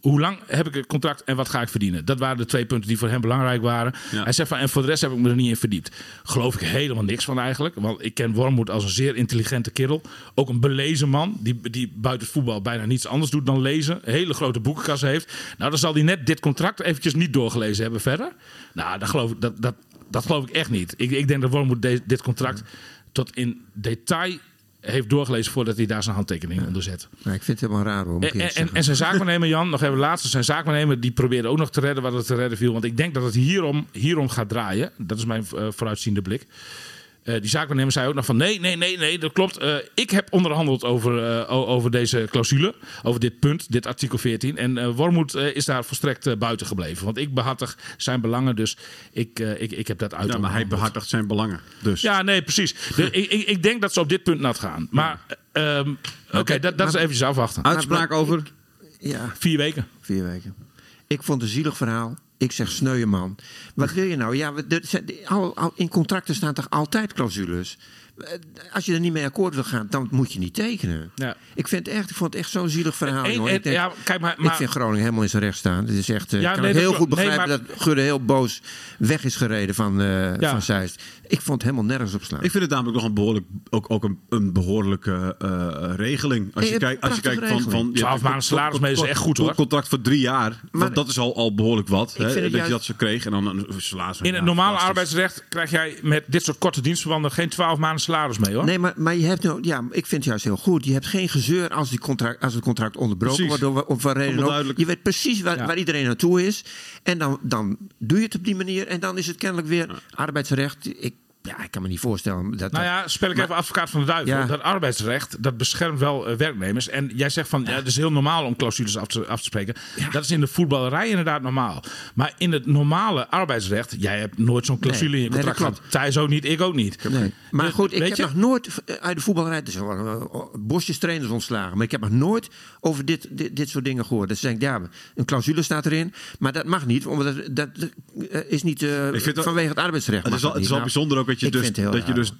hoe lang heb ik het contract en wat ga ik verdienen. Dat waren de twee punten die voor hem belangrijk waren. Ja. Hij zegt van en voor de rest heb ik me er niet in verdiept. Geloof ik helemaal niks van eigenlijk. Want ik ken Wormoed als een zeer intelligente kerel. Ook een belezen man die, die buiten voetbal bijna niets anders doet dan lezen. Hele grote boekenkast heeft. Nou, dan zal hij net dit contract eventjes niet doorgelezen hebben verder. Nou, dat geloof ik, dat, dat, dat geloof ik echt niet. Ik, ik denk dat Wormoed dit contract tot in detail heeft doorgelezen voordat hij daar zijn handtekening onder zet. Nou, ik vind het helemaal raar hoor. En, en, en zijn zaakwaarnemer, Jan, nog even laatste. Zijn zaakwaarnemer die probeerde ook nog te redden wat er te redden viel. Want ik denk dat het hierom, hierom gaat draaien. Dat is mijn eh, vooruitziende blik. Eh, die zaakwaarnemer zei ook nog van nee, nee, nee, nee, dat klopt. Eh, ik heb onderhandeld over, eh, over deze clausule, over dit punt, dit artikel 14. En eh Wormoed is daar volstrekt buiten gebleven. Want ik behartig zijn belangen, dus ik, ik, ik heb dat uit. ja, maar hij behartigt zijn belangen. Dus. Ja, nee, precies. De- ik, ik, ik denk dat ze op dit punt nat gaan. Maar ehm, oké, dat, dat is eventjes afwachten. Uitspraak over. Ja, Vier weken. vier weken. Ik vond het een zielig verhaal. Ik zeg sneuwe man. Wat wil je nou? Ja, al, al- in contracten staan toch altijd clausules? Eh, Als je er niet mee akkoord wil gaan, dan moet je niet tekenen. Ja. Ik, vind het echt, ik vond het echt zo'n zielig verhaal. En- jongen. en- ik, denk- ja, kijk, maar- ik maar- vind Groningen helemaal in zijn recht staan. Het is echt, eh, Ja, kan nee, ik heel goed Nee, begrijpen maar- dat Gudde heel boos weg is gereden van, eh Ja. van Zeist. Ik vond het helemaal nergens op slaan. Ik vind het namelijk nog een behoorlijk, ook, ook een, een behoorlijke eh, regeling. Als Je kijkt, als je kijkt van, van regeling. je 12 hebt maanden salaris mee is echt goed, hoor. Een contract voor drie jaar. Maar- dat, dat is al, al behoorlijk wat. Ik Hè, dat je dat ze kreeg. En dan een salaris. In het normale arbeidsrecht krijg jij met dit soort korte dienstverbanden geen 12 maanden salaris mee hoor. Nee, maar, maar je hebt nou, ja, ik vind het juist heel goed. Je hebt geen gezeur als, die contract, als het contract onderbroken wordt. Door, of waar reden ook. Je weet precies waar, Ja. waar iedereen naartoe is. En dan, dan doe je het op die manier. En dan is het kennelijk weer arbeidsrecht. Ik ja, ik kan me niet voorstellen. Dat, Nou ja, spel ik Maar- even advocaat van de duivel. Ja. Dat arbeidsrecht, dat beschermt wel eh, werknemers. En jij zegt van, ja, het is heel normaal om clausules af te, af te spreken. Dat is in de voetballerij inderdaad normaal. Maar in het normale arbeidsrecht, jij hebt nooit zo'n clausule Nee, in je nee, contract klopt. gehad. Thijs ook niet, ik ook niet. Nee. Maar Dus, goed, ik heb je? nog nooit eh, uit de voetballerij, er zijn wel eh, bosjes trainers ontslagen, maar ik heb nog nooit over dit, dit, dit soort dingen gehoord. Dus denk ik, ja, een clausule staat erin, maar dat mag niet, omdat dat, dat is niet eh, vanwege het arbeidsrecht. Het is, wel, dat het is wel niet. bijzonder ook dat je ik dus, dat je dus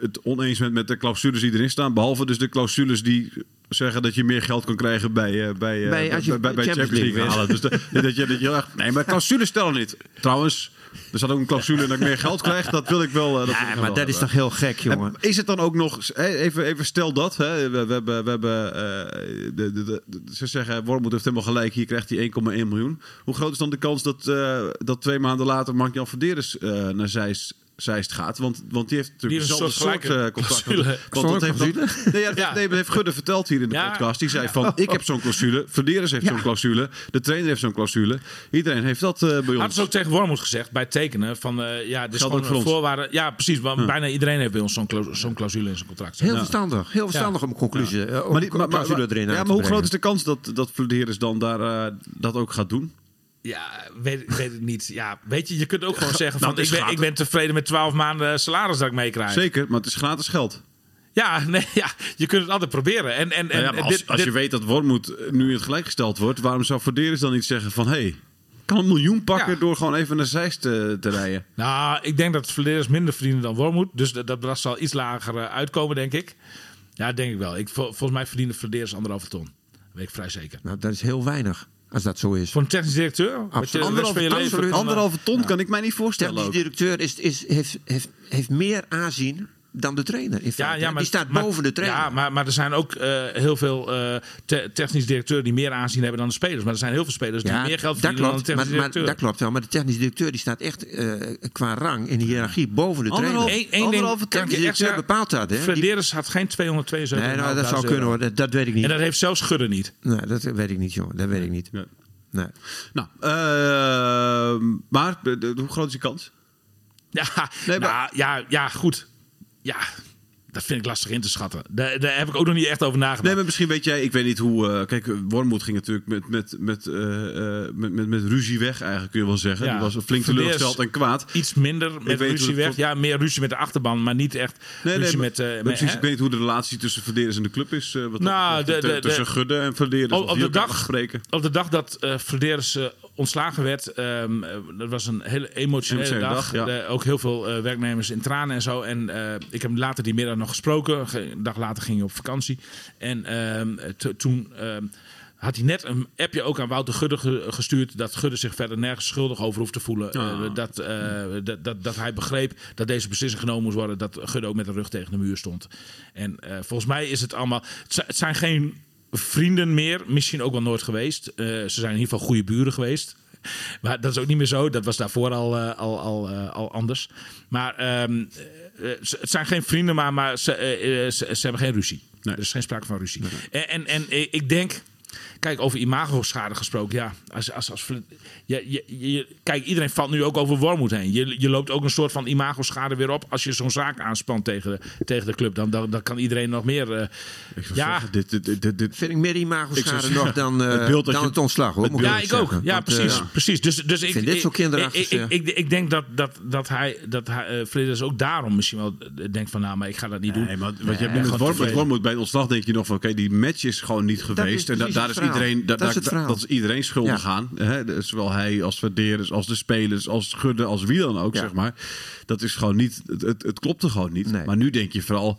het- oneens bent met de clausules die erin staan. Behalve dus de clausules die zeggen dat je meer geld kan krijgen bij, eh, bij, eh, Bij- als je bij, bij, bij Champions Champions League halen. Dus de- dat je, dat je nee, maar clausules stellen niet. Trouwens, er staat ook een clausule dat ik meer geld krijg. Dat wil ik wel. eh, Dat ik Ja, wel maar dat is toch heel gek, jongen. En is het dan ook nog, even, even stel dat, hè, we, we hebben, we hebben de, de, de- ze zeggen, Wormoed heeft helemaal gelijk, hier krijgt hij 1,1 miljoen. Hoe groot is dan de kans dat, dat twee maanden later Mark-Jan Verderes naar Zeist, Zeist gaat? Want, want die heeft natuurlijk Die heeft een dezelfde soort eh, contract. clausule. Want dat heeft dat, nee, ja, Ja. nee, dat heeft Gudde verteld hier in de Ja. podcast. Die zei van, ik heb zo'n clausule, Verderes heeft zo'n clausule, de trainer heeft zo'n clausule. Iedereen heeft dat eh, bij Had ons. ze ook tegen Wormoed gezegd bij het tekenen van eh, ja, ook gewoon voor een ons. voorwaarde. Ja, precies. Want bijna iedereen heeft bij ons zo'n claus- zo'n clausule in zijn contract. Heel verstandig, heel verstandig om een conclusie, om Maar, die, maar, maar, clausule erin ja, maar hoe groot is de kans dat, dat Verderes dan daar dat ook gaat doen? Ja, weet, weet ik niet. Ja, weet je, je kunt ook gewoon zeggen Nou, van ik ben, ik ben tevreden met 12 maanden salaris dat ik meekrijg. Zeker, maar het is gratis geld. Ja, nee, ja, je kunt het altijd proberen. En, en, en, Nou ja, als, dit, als dit- je weet dat Wormoed nu in het gelijk gesteld wordt, waarom zou Verderes dan niet zeggen van hé, hey, ik kan een miljoen pakken Ja. door gewoon even naar Zeist te, te rijden? Nou, ik denk dat Verderes minder verdienen dan Wormoed. Dus dat, dat bedrag zal iets lager eh, uitkomen, denk ik. Ja, denk ik wel. Ik, vol- volgens mij verdienen Verderes anderhalve ton. Dat weet ik vrij zeker. Nou, dat is heel weinig, als dat zo is. Voor een technisch directeur? De Anderhalve, absoluut. anderhalve ton kan ik mij niet voorstellen. Technisch ook. directeur is, is, heeft, heeft, heeft meer aanzien dan de trainer. In feite. maar, die staat maar- boven de trainer. Ja, maar, maar er zijn ook eh, heel veel eh, te- technisch directeuren die meer aanzien hebben dan de spelers. Maar er zijn heel veel spelers die Ja, meer geld verdienen dan de klopt, maar, technisch maar, directeur. dat klopt wel. Maar de technisch directeur die staat echt eh, qua rang in de hiërarchie boven de trainer. Eén- één Anderhalve technisch directeur zeggen. bepaalt dat. Hè? Frederis had geen 272 nee, nou, dat zou kunnen hoor. Dat, dat weet ik niet. En dat heeft zelfs Schudde niet. Nee, dat weet ik niet, jongen. Dat weet ik niet. Ja. Nee. Nou, maar de- de- hoe groot is die kans? Ja, Nee, maar- nou, ja, ja, goed. Ja, dat vind ik lastig in te schatten. Daar, daar heb ik ook nog niet echt over nagedacht. Nee, maar misschien weet jij, ik weet niet hoe. eh, kijk, Wormoed ging natuurlijk met, met, met, eh, eh, met, met, met ruzie weg, eigenlijk kun je wel zeggen. Ja. Die was flink teleurgesteld en kwaad. Iets minder met ruzie weg. tot- Ja, meer ruzie met de achterban, maar niet echt ruzie maar- met... maar met- precies, hè? ik weet niet hoe de relatie tussen Verderes en de club is. wat Nou, dat de- tussen de- Gudde en Verderes. Op, op, de dag, op de dag dat eh, ontslagen werd, ehm, eh, dat was een hele emotionele dag. dag, ja. Ook heel veel eh, werknemers in tranen en zo. En eh, ik heb later die middag nog gesproken. Ge- Een dag later ging hij op vakantie. En ehm, to- toen ehm, had hij net een appje ook aan Wouter Gudde ge- gestuurd... dat Gudde zich verder nergens schuldig over hoeft te voelen. Ah. Dat, dat, dat, dat hij begreep dat deze beslissing genomen moest worden... dat Gudde ook met de rug tegen de muur stond. En volgens mij is het allemaal... Het zijn geen vrienden meer, misschien ook wel nooit geweest. Eh, ze zijn in ieder geval goede buren geweest. Maar dat is ook niet meer zo. Dat was daarvoor al, eh, al, al, eh, al anders. Maar ehm, eh, het zijn geen vrienden, maar, maar ze, ze, ze hebben geen ruzie. Nee. Er is geen sprake van ruzie. En, en, en ik denk... Kijk, over imago-schade gesproken. Ja, als, als, als, je, je, je- kijk, iedereen valt nu ook over Wormoed heen. Je, je loopt ook een soort van imago-schade weer op. Als je zo'n zaak aanspant tegen de, tegen de club. Dan, dan, dan kan iedereen nog meer... eh, ja, zeggen, dit, dit, dit, dit, dit- Vind ik meer imago-schade nog dan, eh, het beeld dat dan je- het ontslag. Hoor, het moet ik Ja, ik ook. Ja, Want, precies. eh, precies. Dus, dus ik vind dit zo kinderachtig, Ik, ik, zeg. ik, ik denk dat, dat, dat hij, dat hij uh, Flidders ook daarom misschien wel eh, denkt van... nou, maar ik ga dat niet doen. Nee, maar wat je hebt met Wormoed, bij het ontslag denk je nog van oké, die match is gewoon niet geweest. is en da- daar is. Iedereen, da- Dat is da- dat is iedereen schuldig Ja. aan. Hè? Zowel hij als Verderes, als de spelers, als Gudde, als wie dan ook, Ja. zeg maar. Dat is gewoon niet, het, het, het klopte gewoon niet. Nee. Maar nu denk je vooral,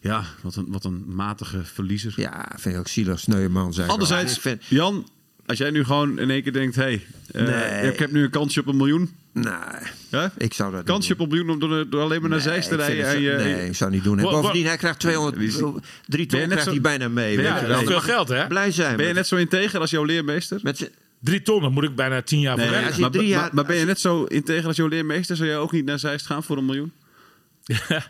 ja, wat een, wat een matige verliezer. Ja, vind ik ook zielig, sneu man. Zeg ik wel. Anderzijds, Jan, als jij nu gewoon in één keer denkt, hé, hey, eh, Nee. ik heb nu een kansje op een miljoen. Nee, ik zou dat Kansje op een miljoen om door, door alleen maar naar Nee, Zeist te rijden. het En je, nee, ik zou niet doen. En bovendien, hij krijgt 200, Wie is- drie Ben ton je net krijgt zo- hij bijna mee. Ja, wel. dat is veel geld, hè? Blij zijn. Ben je net zo integer als jouw leermeester? Met Drie ton, dan moet ik bijna tien jaar voor Nee, je maar, drie maar- jaar- maar ben je net zo integer als jouw leermeester? Zou jij ook niet naar Zeist gaan voor een miljoen?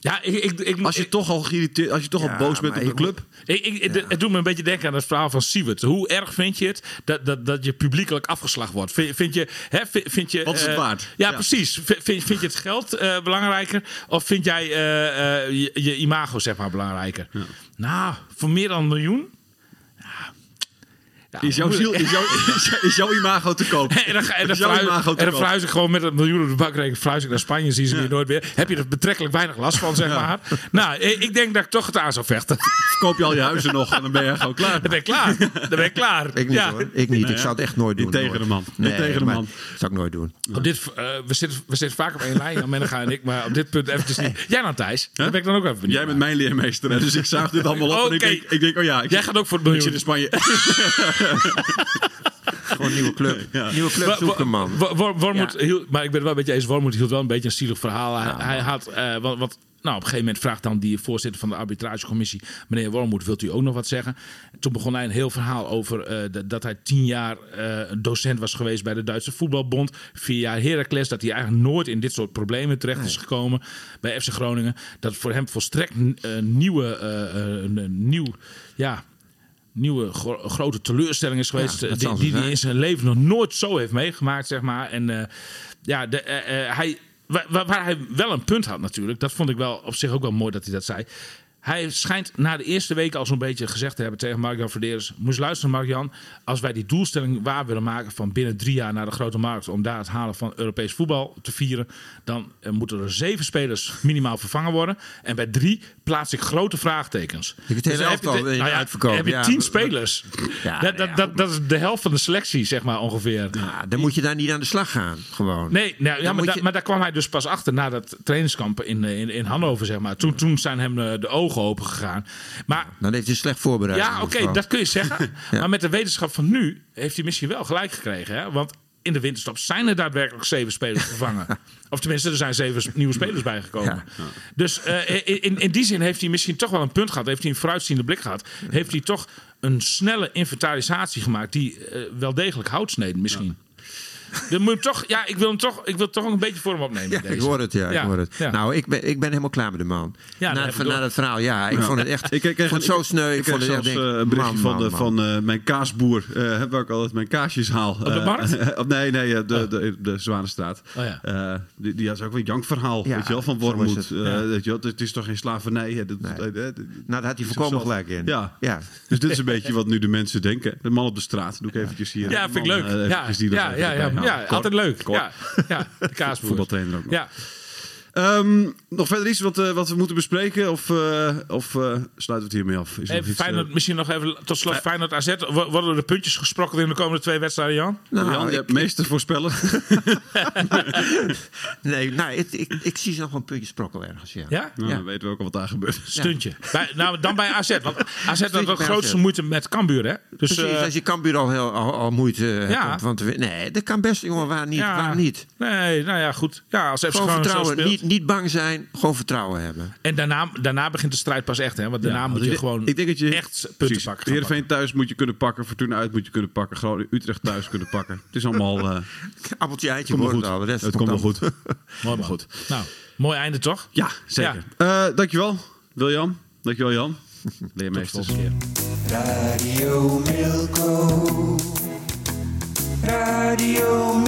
ja, ik, ik, ik, Als je toch al geïrriteerd, als je toch Ja, al boos bent op de club. Ik, ik, het- doet me een beetje denken aan het verhaal van Siewert. Hoe erg vind je het dat, dat, dat je publiekelijk afgeslacht wordt? Vind, vind je, hè, vind, vind je, Wat is het eh, waard? Ja, Ja. precies. Vind, vind je het geld eh, belangrijker? Of vind jij eh, je, je imago zeg maar, belangrijker? Nou, voor meer dan een miljoen? Ja. Ja, Is jouw, moet- ziel, is, jouw, is, jouw- is jouw imago te koop? En dan, en dan, verhuis, en dan verhuis ik gewoon met een miljoen op de bankrekening. Verhuis ik naar Spanje, zie ze weer nooit weer. Heb je er betrekkelijk weinig last van, zeg maar. Nou, ik denk dat ik toch het aan zou vechten. Koop je al je huizen nog en dan ben je gewoon klaar. Dan ben ik klaar. Dan ben ik klaar. Ik niet ja. hoor. Ik niet. Ik zou het echt nooit doen. Niet tegen nooit. de man. Niet Nee, tegen de man. Dat zou ik nooit doen. Op dit, eh, we, zitten, we zitten vaak op één lijn, Jan Menega en ik. Maar op dit punt eventjes niet. Jij dan, Thijs? Daar ben ik dan ook even benieuwd Jij bent mijn leermeester, dus ik zuig dit allemaal op. En ik denk, ik denk, oh ja, ik, Jij gaat ook voor het ik miljoen. zit in Spanje. Gewoon een nieuwe club. Nieuwe club zoeken, man. wa- Wor- Wormoed Ja. hield, maar ik ben het wel een beetje eens. Wormoed hield wel een beetje een zielig verhaal. Hij, hij had, eh, wat, wat, nou, op een gegeven moment vraagt dan die voorzitter van de arbitragecommissie, meneer Wormoed, wilt u ook nog wat zeggen? Toen begon hij een heel verhaal over eh, dat, dat hij tien jaar eh, docent was geweest bij de Duitse voetbalbond, vier jaar Heracles, dat hij eigenlijk nooit in dit soort problemen terecht is gekomen bij FC Groningen. Dat voor hem volstrekt eh, nieuwe, nieuw, ja nieuwe gro- grote teleurstelling is geweest. Ja, die zo die hij in zijn leven nog nooit zo heeft meegemaakt, zeg maar. En eh, ja, de, eh, eh, hij, waar- waar hij wel een punt had natuurlijk, dat vond ik wel op zich ook wel mooi dat hij dat zei. Hij schijnt na de eerste week al zo'n beetje gezegd te hebben tegen Mark-Jan Verderes... moest luisteren Mark-Jan, als wij die doelstelling waar willen maken... van binnen drie jaar naar de grote markt... om daar het halen van Europees voetbal te vieren... dan eh, moeten er zeven spelers minimaal vervangen worden. En bij drie plaats ik grote vraagtekens. het elftal te- in nou ja, uitverkoop, heb je ja. tien spelers. Ja, dat, dat, dat, dat is de helft van de selectie, zeg maar, ongeveer. Ja, dan moet je daar niet aan de slag gaan. Gewoon. Nee, nou, maar, je- maar daar kwam hij dus pas achter na dat trainingskamp in, eh, in, in Hannover, zeg maar. Toen, toen zijn hem eh, de ogen open gegaan. Maar Dan heeft hij slecht voorbereid. ja, oké, dat kun je zeggen. Ja. Maar met de wetenschap van nu heeft hij misschien wel gelijk gekregen. Hè? Want in de winterstop zijn er daadwerkelijk zeven spelers vervangen. of tenminste, er zijn zeven nieuwe spelers bijgekomen. Dus eh, in, in, die zin heeft hij misschien toch wel een punt gehad. Heeft hij een vooruitziende blik gehad. Heeft hij toch een snelle inventarisatie gemaakt die eh, wel degelijk hout sneed misschien. Dan moet toch, ja, ik wil hem toch, ik wil toch een beetje voor hem opnemen. Ja, deze. ik hoor het, ja. Ja, Ik hoor het. ja. Nou, ik ben, ik ben helemaal klaar met de man. Ja, na, ik na dat verhaal, ja. Ik vond het echt Ik, ik kreeg vond een- het zo sneu. Ik, Ik vond kreeg het echt denk, eh, een berichtje man, van, man, de, man. van eh, mijn kaasboer, eh, waar ik altijd mijn kaasjes haal. Op de markt? nee, nee, eh, de, de, de Zwanenstraat. Oh ja. Eh, die, die had ook een jankverhaal, Ja, weet je wel, van Wormoed. het. Eh, Ja. weet je wel, het is toch geen slavernij? hè, dat- Nee. eh, eh, Nou, daar had hij volkomen gelijk in. Ja. ja. Dus dit is een beetje wat nu de mensen denken. De man op de straat, doe ik eventjes hier. Ja, De vind ik leuk. eh, ja, er ja, ja, ja, erbij ja, altijd leuk. Ja, ja, de kaasboer. Voetbaltrainer ook nog. Ja. Ehm, nog verder iets wat, eh, wat we moeten bespreken? Of, eh, of eh, sluiten we het hiermee af? Is iets, Feyenoord, misschien nog even tot slot Feyenoord AZ. Wo- Worden er de puntjes gesprokkeld in de komende twee wedstrijden, Jan? Nou, Jan, je hebt meester voorspellen. nee, nou, ik, ik, ik zie ze nog wel een puntje sprokkel ergens, ja. Ja? Nou, dan weten we ook al wat daar gebeurt. Stuntje. Bij, nou, dan bij AZ. Want AZ had de grootste AZ. moeite met Cambuur, hè? Dus, Precies, als je Cambuur al, heel, al, al moeite hebt Ja. winnen. Nee, dat kan best, jongen. Waar niet? ja. Waar niet? Nee, nou ja, goed. Ja, als Gewoon vertrouwen. speelt. Niet, niet bang zijn, gewoon vertrouwen hebben. En daarna, daarna begint de strijd pas echt, hè? Want daarna moet je gewoon ik denk dat je, echt punten precies, pakken. Heerenveen thuis moet je kunnen pakken. Fortuna uit moet je kunnen pakken. Groningen, Utrecht thuis kunnen pakken. Het is allemaal... eh Appeltje, eitje, komt goed. al. De rest Het komt wel goed. Mooi, maar goed. Nou, mooi einde toch? Ja, zeker. Eh, dankjewel, Wiljan. Dankjewel, Jan. Leermeesters. Volgende keer. Radio Milko. Radio